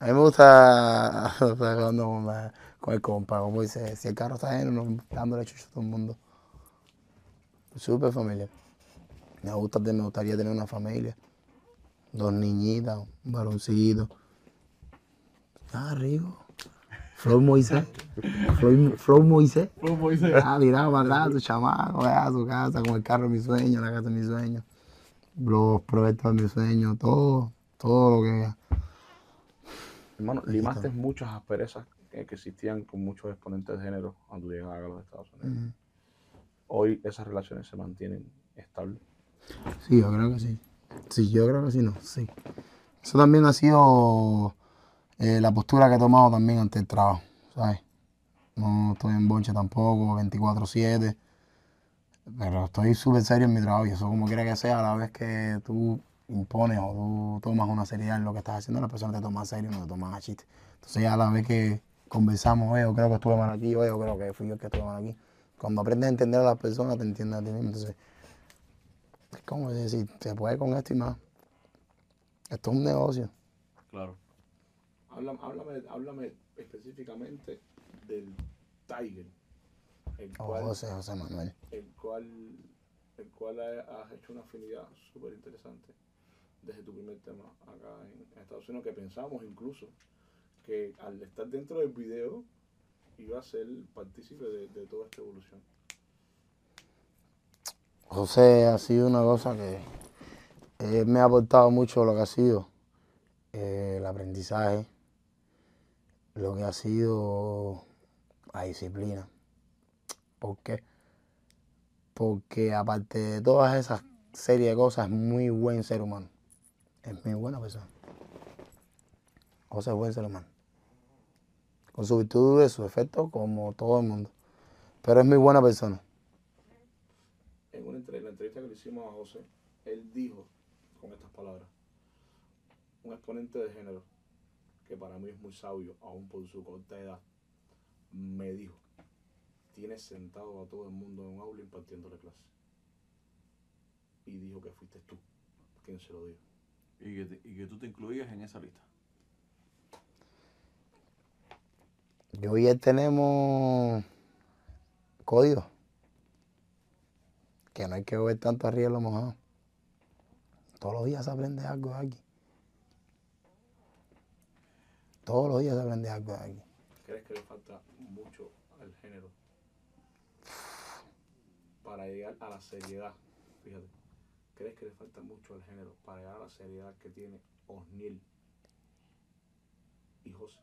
A mí me gusta cuando con, la- con el compa, como dice, si el carro está lleno, no- dándole chucho a todo el mundo. Súper familiar. Me gusta, me gustaría tener una familia. Dos niñitas, un varoncito. Ah, rico. Flow Moisés. Flow, Flow Moisés. Ah, tirado para atrás, su chamaco, a su casa, con el carro de mis sueños, la casa de mis sueños. Los proyectos de mis sueños, todo, todo lo que... Hermano, limaste muchas asperezas que, que existían con muchos exponentes de género cuando llegas a los Estados Unidos. Hoy esas relaciones se mantienen estables. Sí, yo creo que sí. Sí, yo creo que sí, no, sí. Eso también ha sido eh, la postura que he tomado también ante el trabajo, ¿sabes? No estoy en bonche tampoco, 24-7, pero estoy súper serio en mi trabajo y eso como quiera que sea, a la vez que tú impones o tú tomas una seriedad en lo que estás haciendo, las personas te toman serio y no te toman a chiste. Entonces ya a la vez que conversamos, yo creo que estuve mal aquí, yo creo que fui yo el que estuve mal aquí. Cuando aprendes a entender a las personas, te entiendes a ti mismo. Entonces, es como decir, se puede con esto y más. Esto es un negocio. Claro. Háblame, háblame, háblame específicamente del Tiger, el O cual, José, José Manuel. el cual, el cual ha- has hecho una afinidad súper interesante desde tu primer tema acá en, Estados Unidos, que pensamos incluso que al estar dentro del video iba a ser partícipe de, de toda esta evolución. José ha sido una cosa que eh, me ha aportado mucho lo que ha sido eh, el aprendizaje, lo que ha sido la disciplina. ¿Por qué? Porque aparte de todas esas serie de cosas, es muy buen ser humano. Es muy buena persona. José es buen ser humano. Con sus virtudes, sus efectos, como todo el mundo. Pero es muy buena persona. En una entre- en la entrevista que le hicimos a José, él dijo con estas palabras, un exponente de género que para mí es muy sabio, aún por su corta edad, me dijo, tienes sentado a todo el mundo en un aula impartiéndole clase. Y dijo que fuiste tú quien se lo dijo. Y que, te- y que tú te incluías en esa lista. Yo y él tenemos código. Que no hay que ver tanto arriba en lo mojado. Todos los días se aprende algo de aquí. Todos los días se aprende algo de aquí. ¿Crees que le falta mucho al género para llegar a la seriedad? Fíjate, ¿crees que le falta mucho al género para llegar a la seriedad que tiene Osniel y José?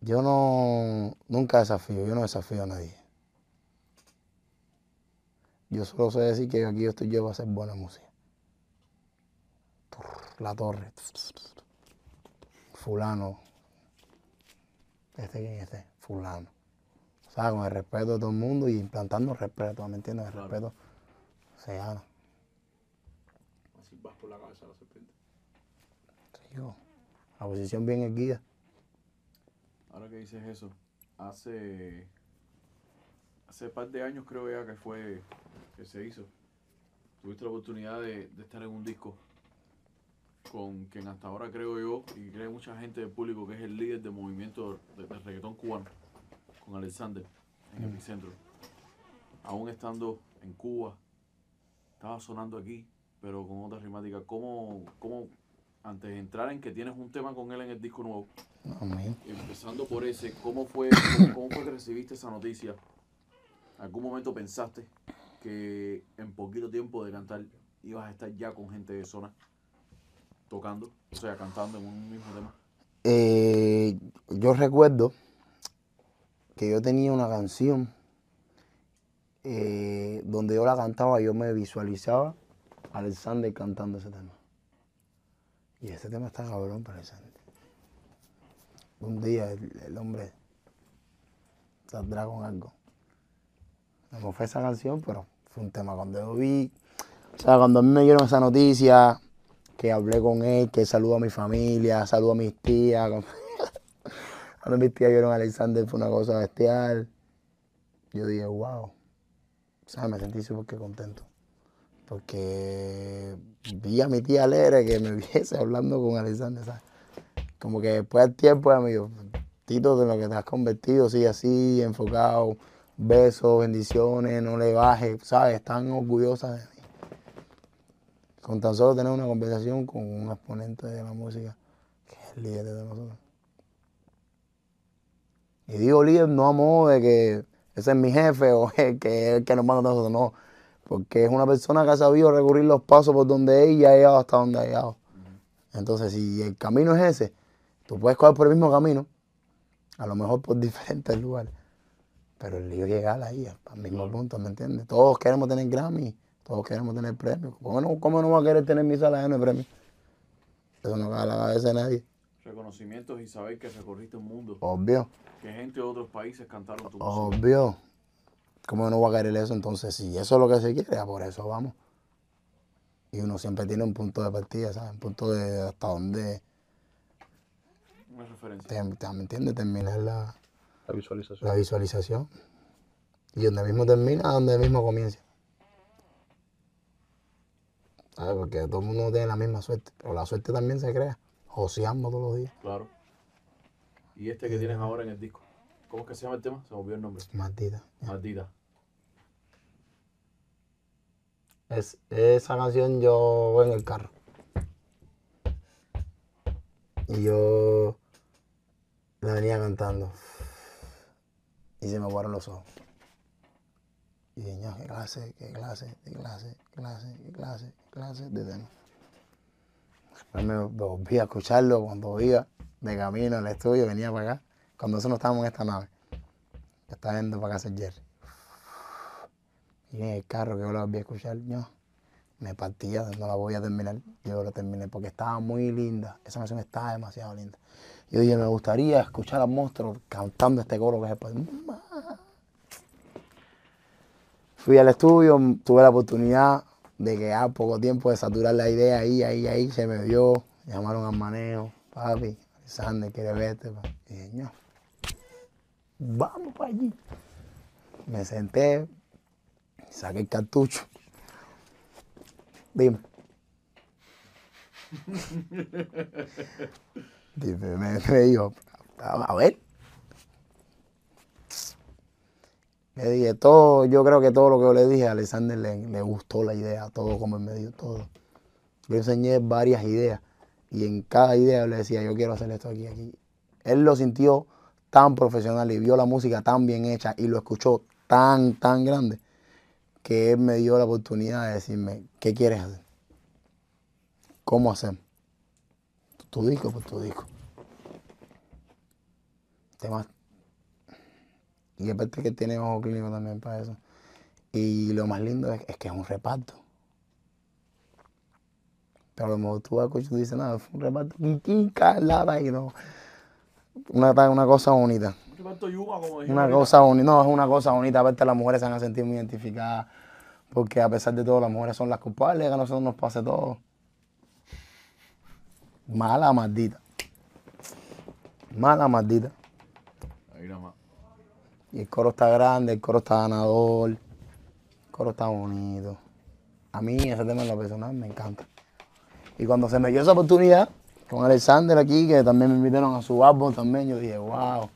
Yo no, nunca desafío, yo no desafío a nadie. Yo solo sé decir que aquí yo estoy yo para hacer buena música. La torre. Fulano. Este quién es este, fulano. O sea, con el respeto de todo el mundo y implantando respeto, ¿me entiendes? El Claro. respeto se gana. Así vas por la cabeza de la serpiente. La posición bien erguida. Ahora que dices eso, hace hace par de años creo ya que fue que se hizo. Tuviste la oportunidad de, de estar en un disco con quien hasta ahora creo yo y cree mucha gente del público que es el líder del movimiento de, de reggaetón cubano, con Alexander en Epicentro. Aún estando en Cuba, estaba sonando aquí, pero con otra rimática. ¿Cómo, cómo antes de entrar en que tienes un tema con él en el disco nuevo, Amén. Empezando por ese, ¿cómo fue, cómo, cómo fue que recibiste esa noticia? ¿Algún momento pensaste que en poquito tiempo de cantar ibas a estar ya con gente de zona tocando, o sea, cantando en un mismo tema? Eh, yo recuerdo que yo tenía una canción eh, donde yo la cantaba, yo me visualizaba a Alexander cantando ese tema. Y ese tema está cabrón para Alexander. Un día el, hombre saldrá con algo. No fue esa canción, pero fue un tema. Cuando yo vi, o sea, cuando a mí me dieron esa noticia, que hablé con él, que saludo a mi familia, saludo a mis tías. Cuando mis tías vieron a Alexander fue una cosa bestial. Yo dije, wow. ¿Sabes? Me sentí súper contento. Porque vi a mi tía alegre que me viese hablando con Alexander, ¿sabes? Como que después del tiempo, amigo, Tito, de lo que te has convertido, sigue así, enfocado, besos, bendiciones, no le bajes, ¿sabes? Están orgullosas de mí. Con tan solo tener una conversación con un exponente de la música, que es el líder de nosotros. Y digo líder no a modo de que ese es mi jefe o el que es el que nos manda a nosotros, no. Porque es una persona que ha sabido recurrir los pasos por donde ella ha llegado hasta donde ha llegado. Entonces, si el camino es ese, tú puedes coger por el mismo camino, a lo mejor por diferentes lugares. Pero el lío es llegar ahí, al mismo punto, ¿me entiendes? Todos queremos tener Grammy, todos queremos tener premios. ¿Cómo no, cómo no va a querer tener mi sala de premios? Eso no cae a la cabeza de nadie. Reconocimientos y saber que recorriste un mundo, Obvio, que gente de otros países cantaron tu música. obvio. ¿Cómo no va a querer eso? Entonces, si eso es lo que se quiere, a por eso vamos. Y uno siempre tiene un punto de partida, ¿sabes? Un punto de hasta dónde, Una referencia. te, te- ¿me entiendes? Terminar la, La visualización. la visualización. Y donde mismo termina, donde mismo comienza. ¿Sabes? Porque todo el mundo tiene la misma suerte. Pero la suerte también se crea. Joseando todos los días. Claro. Y este que tienes ahora en el disco, ¿cómo es que se llama el tema? Se me olvidó el nombre. Maldita. Maldita. Es, esa canción yo voy en el carro. Y yo la venía cantando. Y se me aguaron los ojos. Y dije, "Ño, qué clase, qué clase, qué clase, qué clase, qué clase, qué clase de tema. Me volví a escucharlo cuando iba de camino al estudio, venía para acá. Cuando nosotros estábamos en esta nave. Yo estaba yendo para casa Jerry. Y en el carro que yo la volví a escuchar, yo me partía, no la voy a terminar. Yo la terminé porque estaba muy linda. Esa canción estaba demasiado linda. Yo dije, me gustaría escuchar a Monstruo cantando este coro que es después. Fui al estudio, tuve la oportunidad de que a poco tiempo de saturar la idea ahí, ahí, ahí, se me dio. Llamaron al manejo, papi, Sander quiere verte. pa". Y dije, no, vamos para allí. Me senté, saqué el cartucho. Dime. Dime, me, me dijo, a ver. Le dije todo, yo creo que todo lo que yo le dije a Alexander le, gustó la idea, todo como él me dio, todo. Yo enseñé varias ideas y en cada idea le decía, yo quiero hacer esto aquí, aquí. Él lo sintió tan profesional y vio la música tan bien hecha y lo escuchó tan, tan grande que él me dio la oportunidad de decirme, ¿qué quieres hacer? ¿Cómo hacer? Tu disco, pues tu disco. Temas. Y aparte que tiene ojo clínico también para eso. Y lo más lindo es, es que es un reparto. Pero a lo mejor tú vas a escuchar y tú dices, nada, fue un reparto quiquica, lava y no. Una, una cosa bonita. Un reparto yuca, como dijimos Una cosa bonita, no, es una cosa bonita. Aparte, las mujeres se van a sentir muy identificadas. Porque a pesar de todo, las mujeres son las culpables, que a nosotros nos pase todo. Mala maldita. Mala maldita. Ahí nada más. Y el coro está grande, el coro está ganador. El coro está bonito. A mí ese tema en lo personal me encanta. Y cuando se me dio esa oportunidad con Alexander aquí, que también me invitaron a su álbum también, yo dije, wow.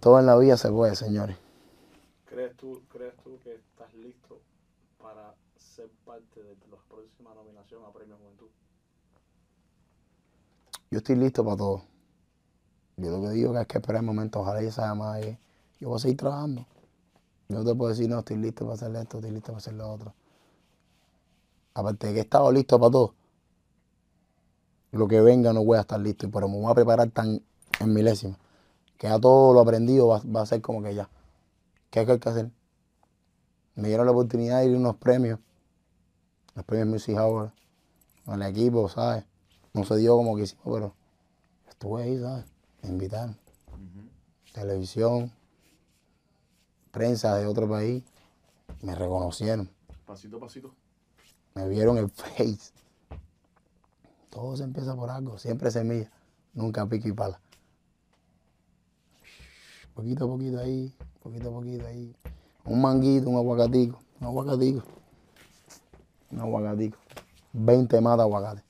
Todo en la vida se puede, señores. ¿Crees tú, ¿Crees tú que estás listo para ser parte de la próxima nominación a Premio Juventud? Yo estoy listo para todo. Yo lo que digo que es que esperar el momento, ojalá ya sea más. Yo voy a seguir trabajando. Yo no te puedo decir, no, estoy listo para hacer esto, estoy listo para hacer lo otro. Aparte de que he estado listo para todo, lo que venga no voy a estar listo, pero me voy a preparar tan en milésima, que ya todo lo aprendido va, a ser como que ya. ¿Qué hay que hacer? Me dieron la oportunidad de ir a unos premios, los premios Music Hour, con el equipo, ¿sabes? No se dio como quisimos, pero estuve ahí, ¿sabes? Me invitaron. Televisión, prensa de otro país, me reconocieron, Pasito a pasito. me vieron el face. Todo se empieza por algo, siempre semilla, nunca pico y pala. Poquito a poquito ahí, poquito a poquito ahí. Un manguito, un aguacatico, un aguacatico, un aguacatico. 20 más de aguacate,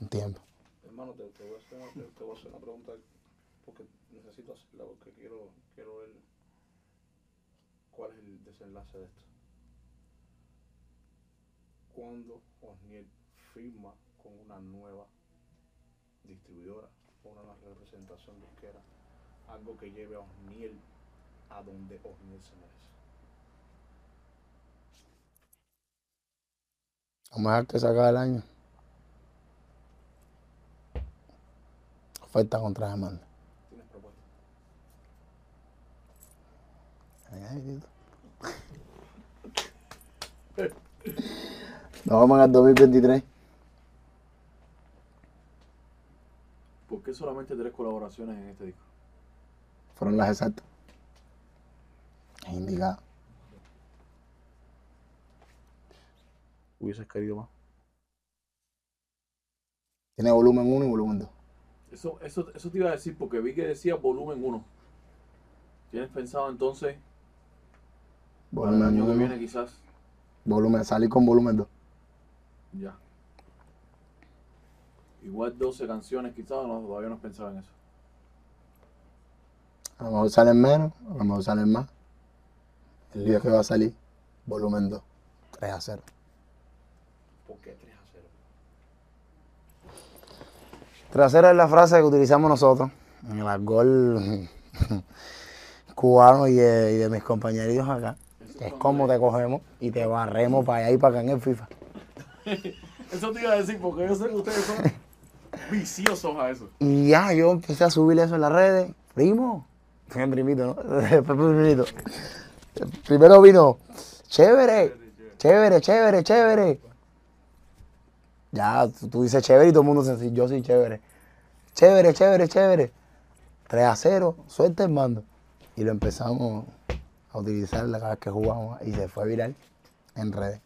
un tiempo. Hermano, te, te voy a hacer una, te, te voy a hacer una pregunta porque necesito hacerla porque quiero, quiero ver cuál es el desenlace de esto. ¿Cuándo Osniel firma con una nueva distribuidora o una nueva representación disquera? Algo que lleve a Osniel a donde Osniel se merece. Vamos a dejar que se acabe el año. Oferta contra demanda. ¿Tienes propuesta? Nos vamos al 2023. ¿Por qué solamente tres colaboraciones en este disco? Fueron las exactas. Es indicado. ¿Hubieses querido más? Tiene volumen 1 y volumen 2. Eso, eso, eso te iba a decir porque vi que decía volumen 1. ¿Tienes pensado entonces para el Volumen año que 1. viene quizás? Volumen, salir con volumen 2. Ya. Igual 12 canciones quizás, no, todavía no has pensado en eso. A lo mejor salen menos, a lo mejor salen más. El día que va a salir, volumen 2. 3 a 0. ¿Por qué 3 a 0? 3 a 0 es la frase que utilizamos nosotros en el alcohol cubano y de, y de mis compañeritos acá. Es como te cogemos y te barremos para allá y para acá en el FIFA. Eso te iba a decir porque yo sé que ustedes son viciosos a eso. Y ya, yo empecé a subir eso en las redes. Primo. Fue mi primito, ¿no? Primito. Primero vino, chévere, chévere, chévere, chévere. Ya, tú, tú dices chévere y todo el mundo se dice, yo soy chévere. Chévere, chévere, chévere. 3 a 0, suelta el mando. Y lo empezamos a utilizar cada vez que jugamos y se fue viral en redes.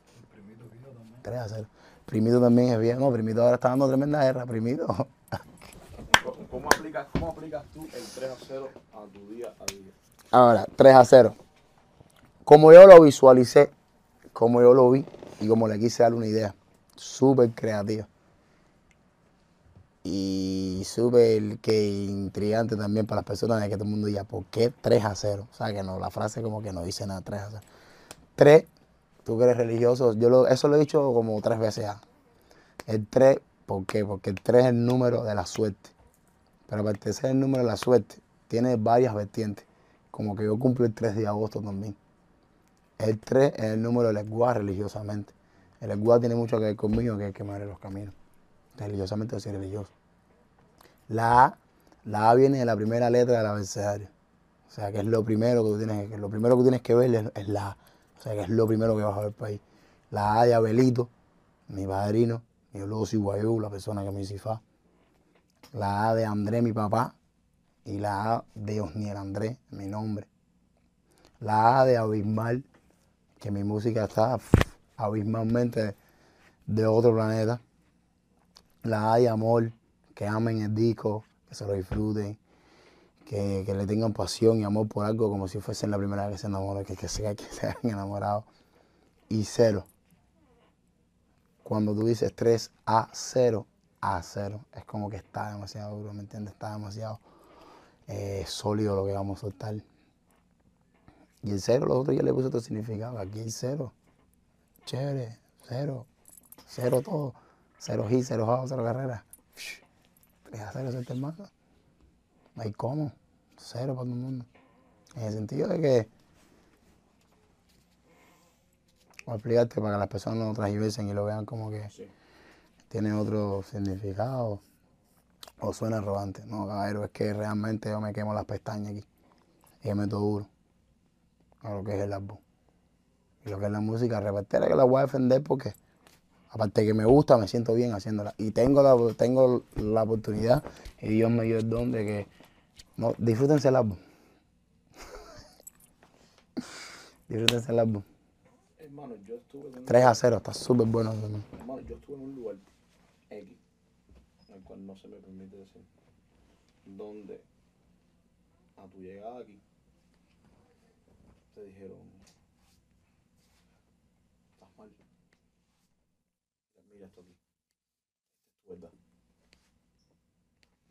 3 a 0. Primito también es bien, no, Primito ahora está dando tremenda guerra, Primito. ¿Cómo, cómo aplicas, ¿Cómo aplicas tú el 3 a 0 a tu día a día? Ahora, 3 a 0. Como yo lo visualicé, como yo lo vi y como le quise dar una idea, súper creativa. Y súper que intrigante también para las personas de que todo el mundo diga, ¿por qué 3 a 0? O sea, que no, la frase como que no dice nada, 3 a 0. 3, tú que eres religioso, yo lo- eso lo he dicho como tres veces ya. El 3, ¿por qué? Porque el 3 es el número de la suerte. Pero aparte de ser el número de la suerte, tiene varias vertientes. Como que yo cumplo el 3 de agosto también. El 3 es el número del Eguá religiosamente. El Eguá tiene mucho que ver conmigo, que es que me abre los caminos. Religiosamente soy religioso. La A, la viene de la primera letra del abecedario. O sea, que es lo primero que tú tienes que, lo primero que tienes que ver es, la A. O sea, que es lo primero que vas a ver para ahí. La A de Abelito, mi padrino, mi Lucy Guayú, la persona que me hizo IFA. La A de André, mi papá. Y la A de Osniel André, mi nombre. La A de Abismal, que mi música está abismalmente de otro planeta. La de Amor, que amen el disco, que se lo disfruten, que, que le tengan pasión y amor por algo como si fuesen la primera vez que se enamoran, que, que, se, que se hayan enamorado. Y cero. Cuando tú dices 3 a 0, a 0, es como que está demasiado duro, ¿me entiendes? Está demasiado eh, sólido lo que vamos a soltar. Y el cero, los otros ya le puse otro significado. Aquí el cero, chévere, cero, cero todo. Cero hit, cero out, cero carrera. 3 a 0 es el hermano. No hay cómo. Cero para todo el mundo. En el sentido de que. Voy a explicarte para que las personas no transgiversen y lo vean como que Sí. tiene otro significado o suena arrogante. No, caballero, es que realmente yo me quemo las pestañas aquí y me meto duro a lo que es el álbum. Y lo que es la música repartera que la voy a defender porque aparte que me gusta, me siento bien haciéndola. Y tengo la, tengo la oportunidad y Dios me dio el don de que no, disfrútense el álbum. disfrútense el álbum. Hermano, yo estuve en un, 3 a 0, está súper bueno. hermano. hermano, yo estuve en un lugar X, al cual no se me permite decir, donde a tu llegada aquí te dijeron, estás mal. Mira esto aquí. Esto es tu verdad.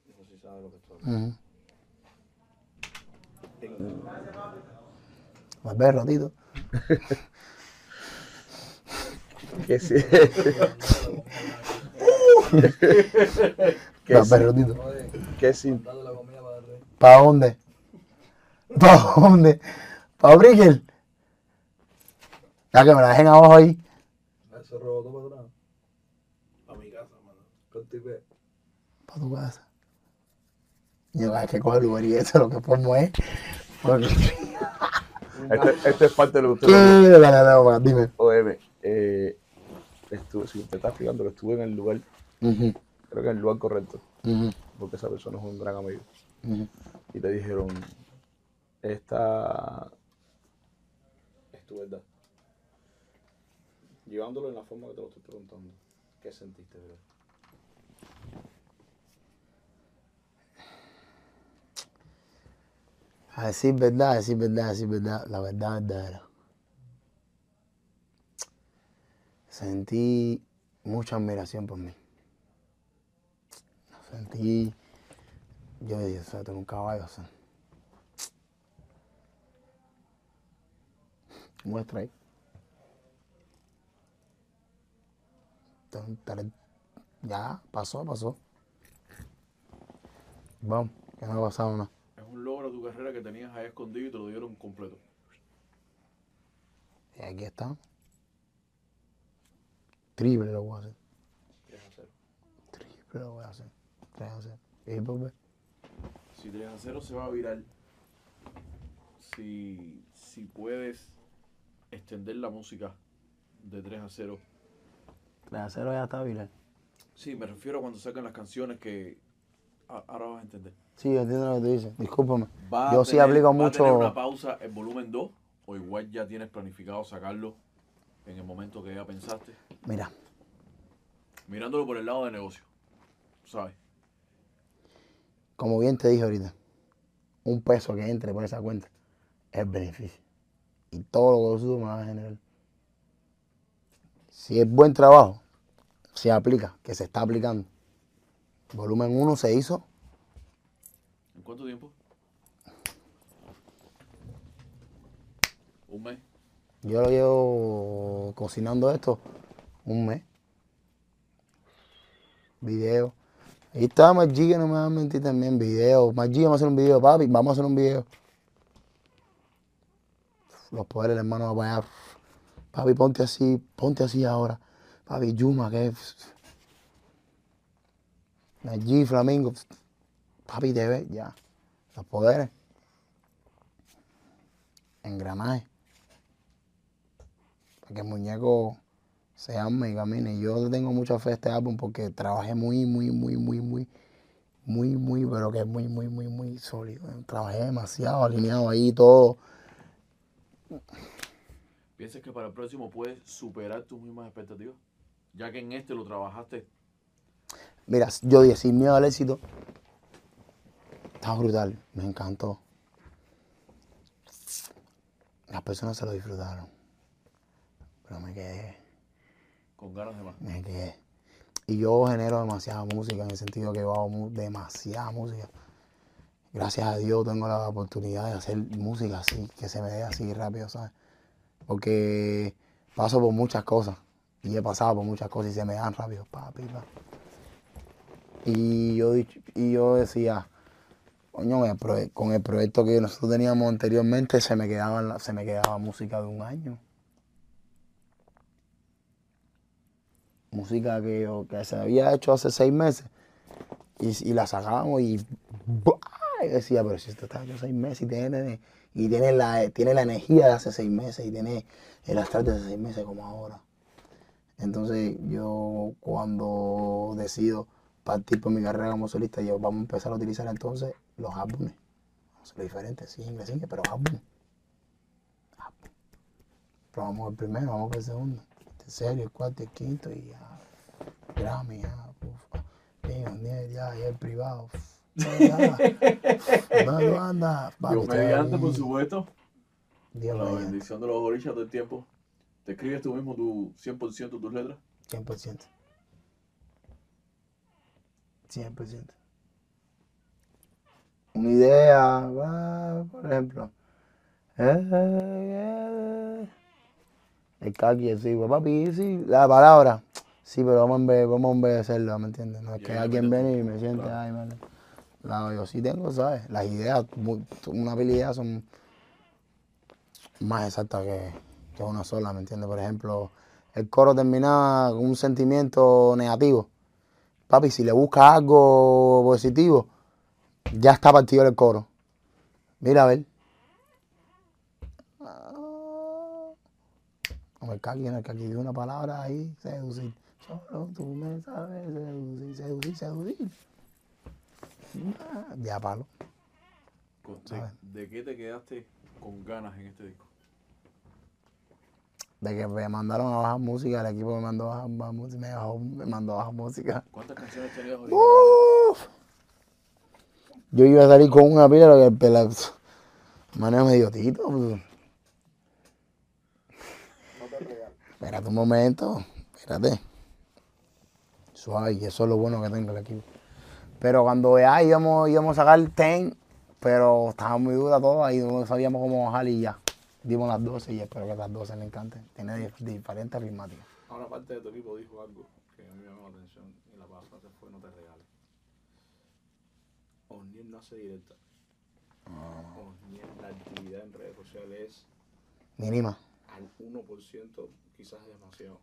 No sé si sabes lo que estoy hablando. En- Más ver ratito. Que sí. que, Más ver sí, ratito. que sí. ¿Para dónde? ¿Para dónde? ¿Para Brickell? Ya que me la dejen abajo ahí. Eso robó todo para atrás. A mi casa, mano. Contigo. Para tu casa. Yo, hay que coger el Uber y eso lo que pongo es. Porque... Este, este es parte de lo que usted Dale, dale, dale, dime. OM. Eh, estuve, si te estás explicando que estuve en el lugar, creo que en el lugar correcto, porque esa persona es un gran amigo. Y te dijeron, esta Es tu verdad. Llevándolo en la forma que te lo estoy preguntando. ¿Qué sentiste, bro? A decir verdad, a decir verdad, a decir verdad, la verdad verdadera. Sentí mucha admiración por mí. Sentí, yo dije, o sea, tengo un caballo, o. Muestra ahí. Ya, pasó, pasó. Vamos, que no ha pasado nada. Un logro de tu carrera que tenías ahí escondido y te lo dieron completo. Y aquí está. Triple lo voy a hacer. 3 a 0. Triple lo voy a hacer. Tres a hacer. Y ve. Si 3 a 0 se va a virar, si, si puedes extender la música de 3 a 0. Tres a cero ya está viral. Sí, me refiero a cuando sacan las canciones que a- ahora vas a entender. Sí, yo entiendo lo que tú dices. Discúlpame. Va Yo sí aplico ¿Va a tener mucho. una pausa en volumen 2 o igual ya tienes planificado sacarlo en el momento que ya pensaste? Mira, Mirándolo por el lado de negocio, ¿sabes? como bien te dije ahorita, un peso que entre por esa cuenta es beneficio. Y todo lo que yo me va a generar. Si es buen trabajo, se aplica, que se está aplicando. Volumen 1 se hizo ¿En cuánto tiempo? ¿Un mes? Yo lo llevo cocinando esto un mes. video. Ahí estaba Maggi, que no me va a mentir también, video. Maggi, vamos a hacer un video, papi, vamos a hacer un video. Los poderes, el hermano, va allá. Papi, ponte así, ponte así ahora. Papi, Yuma, que es. Maggi, Flamingo. Papi, te ve, ya. Los poderes. Engranaje. Para que el muñeco se ame y camine. Yo tengo mucha fe a este álbum porque trabajé muy, muy, muy, muy, muy, muy, muy, pero que es muy, muy, muy, muy sólido. Trabajé demasiado alineado ahí todo. ¿Piensas que para el próximo puedes superar tus mismas expectativas? Ya que en este lo trabajaste. Mira, yo dije, sin miedo al éxito, está brutal, me encantó. Las personas se lo disfrutaron, pero me quedé, Con ganas de más. me quedé. Y yo genero demasiada música, en el sentido que yo hago demasiada música. Gracias a Dios tengo la oportunidad de hacer música así, que se me dé así rápido, ¿sabes? Porque paso por muchas cosas, y he pasado por muchas cosas y se me dan rápido, papi, pa. Y yo, y yo decía, coño, con el proyecto que nosotros teníamos anteriormente, se me quedaba, se me quedaba música de un año. Música que, que se había hecho hace seis meses. Y, y la sacábamos y decía, pero si esto está hecho seis meses y tiene, y tiene, la, tiene la energía de hace seis meses y tiene el astral de hace seis meses como ahora. Entonces yo cuando decido partir por mi carrera como solista, yo vamos a empezar a utilizar entonces los álbumes. Vamos a hacerlo diferente, single, single, pero. Álbum. Pero vamos al primero, vamos por el segundo. El tercero, el cuarto, el quinto y ya. Grammy, ya. Bien, ya, ya el privado. ¿Dónde? Papi, Dios mediante, por supuesto. Dios la mediante. bendición de los orillas todo el tiempo. ¿Te escribes tú mismo tu 100% de tus letras? 100%. 100%. Una idea, va, por ejemplo. eh, eh, El kaki, sí, pues, papi, sí, la palabra. Sí, pero vamos a, embe- vamos a obedecerlo, ¿me entiendes? No es que alguien viene y me siente, claro. ay, vale. Yo sí tengo, ¿sabes? Las ideas, muy- una habilidad son más exactas que, que una sola, ¿me entiendes? Por ejemplo, el coro terminaba con un sentimiento negativo. Papi, si le buscas algo positivo, ya está partido el coro. Mira, a ver. Como el ¿no? el dijo una palabra ahí, seducir. Solo tú me sabes seducir, seducir, seducir. Ah, Ya palo. De, qué te quedaste con ganas en este disco? De que me mandaron a bajar música, el equipo me mandó a bajar, música, me, bajó- me mandó a bajar música. ¿Cuántas canciones tenías Uh. Yo iba a salir con una pila, lo que el pela, manera medio tito. pues. Espérate un momento, espérate. Suave, y eso es lo bueno que tengo el equipo. Pero cuando ya íbamos, íbamos a sacar ten, pero estaba muy dura todo, ahí no sabíamos cómo bajar y ya. Dimos las 12 y espero que las 12 le encanten. Tiene dif- diferentes ritmáticas. Ahora parte de tu equipo dijo algo que a mí me llamó la atención y la frase fue no te regales. Osniel no hace directa. Osniel, la actividad en redes sociales es Mínima. al 1% quizás es demasiado.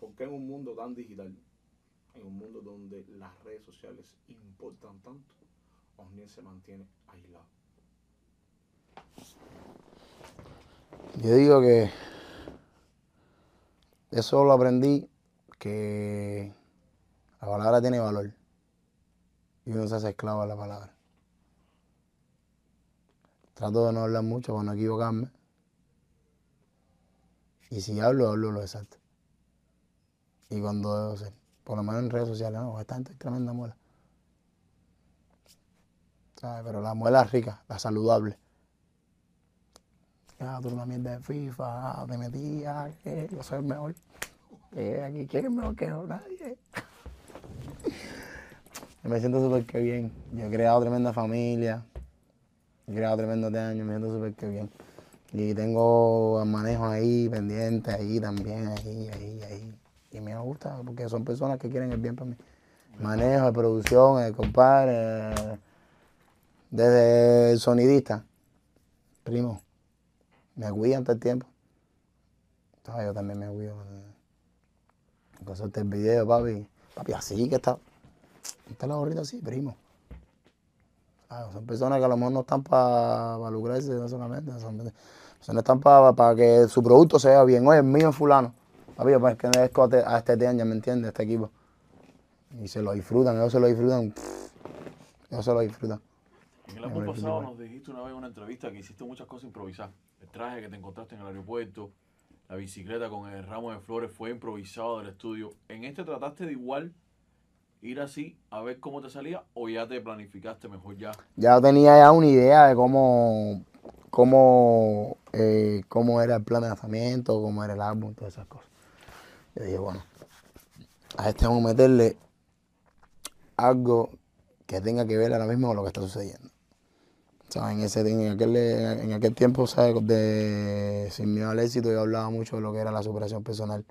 Porque en un mundo tan digital, en un mundo donde las redes sociales importan tanto, Osniel se mantiene aislado. Yo digo que eso lo aprendí, que la palabra tiene valor y uno se hace esclavo de la palabra. Trato de no hablar mucho para no equivocarme. Y si hablo, hablo lo exacto. Y cuando debo ser. Por lo menos en redes sociales, no, es tremenda muela. ¿Sabes? Pero la muela rica, la saludable. Ah, tú una mierda de FIFA, ah, te ah, que yo soy el mejor. Eh, aquí, ¿quién es mejor que yo? Nadie. Me siento súper que bien. Yo he creado tremenda familia. He creado tremendo años, me siento súper que bien. Y tengo manejos ahí, pendientes, ahí también, ahí, ahí, ahí. Y me gusta porque son personas que quieren el bien para mí. manejo, de producción, el compadre, desde el sonidista, primo, me cuidan todo el tiempo. Entonces, yo también me cuido. eh, suerte el video, papi. Papi, así que está. Está la gorrita así, primo. Ah, son personas que a lo mejor no están para lucrarse, no solamente. Personas están para que su producto se bien. Oye, el mío es fulano. Papi, yo pertenezco a este- a este team, ya me entiendes, este equipo. Y se lo disfrutan, ellos se lo disfrutan. Ellos se lo disfrutan. En el álbum pasado nos dijiste una vez en una entrevista que hiciste muchas cosas improvisadas. El traje que te encontraste en el aeropuerto, la bicicleta con el ramo de flores fue improvisado del estudio. ¿En este trataste de igual ir así a ver cómo te salía o ya te planificaste mejor ya? Ya tenía ya una idea de cómo, cómo, eh, cómo era el plan de lanzamiento, cómo era el álbum, todas esas cosas. Yo dije, bueno, a este vamos a meterle algo que tenga que ver ahora mismo con lo que está sucediendo. Sea, en, ese, en, aquel, en aquel tiempo, ¿sabes? De Sin Miedo al Éxito, yo hablaba mucho de lo que era la superación personal.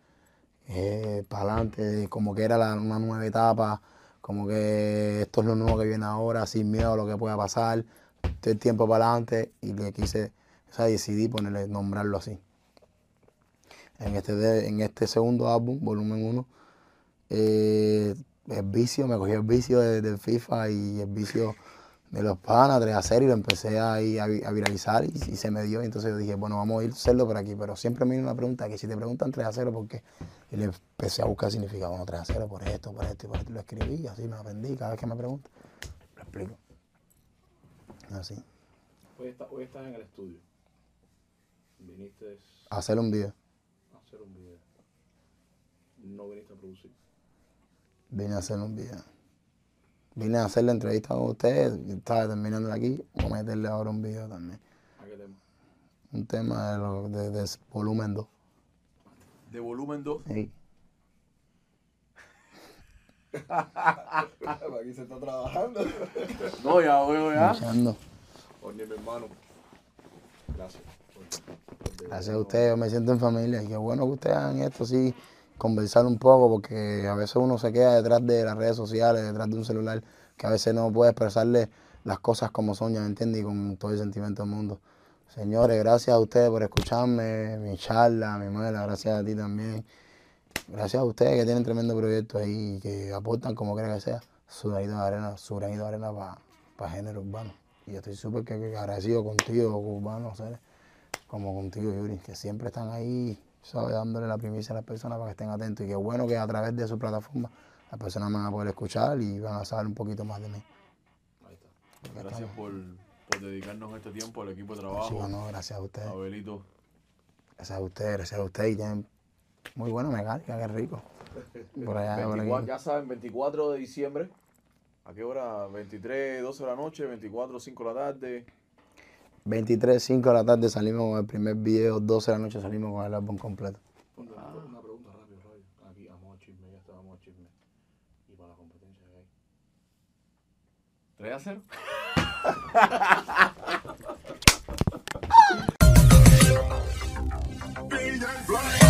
Para adelante, como que era una nueva etapa, como que esto es lo nuevo que viene ahora, sin miedo a lo que pueda pasar, todo el tiempo para adelante, y le quise, o sea, decidí ponerle, nombrarlo así. En este, de- en este segundo álbum, volumen 1, eh, el vicio, me cogí el vicio de- del FIFA y el vicio de los panas, 3 a 0 y lo empecé a, a, vi- a viralizar y, y se me dio. Y entonces yo dije, bueno, vamos a ir a hacerlo por aquí. Pero siempre me viene una pregunta que si te preguntan 3 a 0, ¿por qué? Y le empecé a buscar significado, bueno, 3 a 0 por esto, por esto y por esto. Y lo escribí, así me aprendí. Cada vez que me preguntan, lo explico. Así. Hoy, está, hoy estás en el estudio. Viniste A hacer un video. a hacer un video. No viniste a producir. Vine a hacer un video. Vine a hacer la entrevista con ustedes. Estaba terminando aquí. Voy a meterle ahora un video también. ¿A qué tema? Un tema de, lo- de- de volumen 2. De volumen 2. Sí. Aquí se está trabajando. No, ya veo ya. Luchando. Oye, mi hermano. Gracias. Gracias a ustedes, yo me siento en familia. Qué bueno que ustedes hagan esto, sí, conversar un poco, porque a veces uno se queda detrás de las redes sociales, detrás de un celular, que a veces no puede expresarle las cosas como son, ya me entiendes, y con todo el sentimiento del mundo. Señores, gracias a ustedes por escucharme, mi charla, mi muela, gracias a ti también. Gracias a ustedes que tienen tremendo proyecto ahí y que aportan como quiera que sea su granito de arena, su granito de arena para género urbano. Y estoy súper agradecido contigo, urbano, Ceres como contigo, Yuri, que siempre están ahí, ¿sabes? Dándole la primicia a las personas para que estén atentos. Y qué bueno que a través de su plataforma las personas van a poder escuchar y van a saber un poquito más de mí. Ahí está. Gracias por, por dedicarnos este tiempo al equipo de trabajo. No, gracias a ustedes. Abelito. Gracias a ustedes, gracias a ustedes. Y tienen muy buena mecánica, qué rico. Por allá, por 24, aquí. ya saben, 24 de diciembre. ¿A qué hora? 23, 12 de la noche, 24, 5 de la tarde. 23, 5 de la tarde salimos con el primer video, 12 de la noche salimos con el álbum completo. Una, pregunta rápida, Rayo. Aquí amamos chisme, ya estábamos chisme. ¿Y para la competencia que hay? 3 a 0. Be that blind.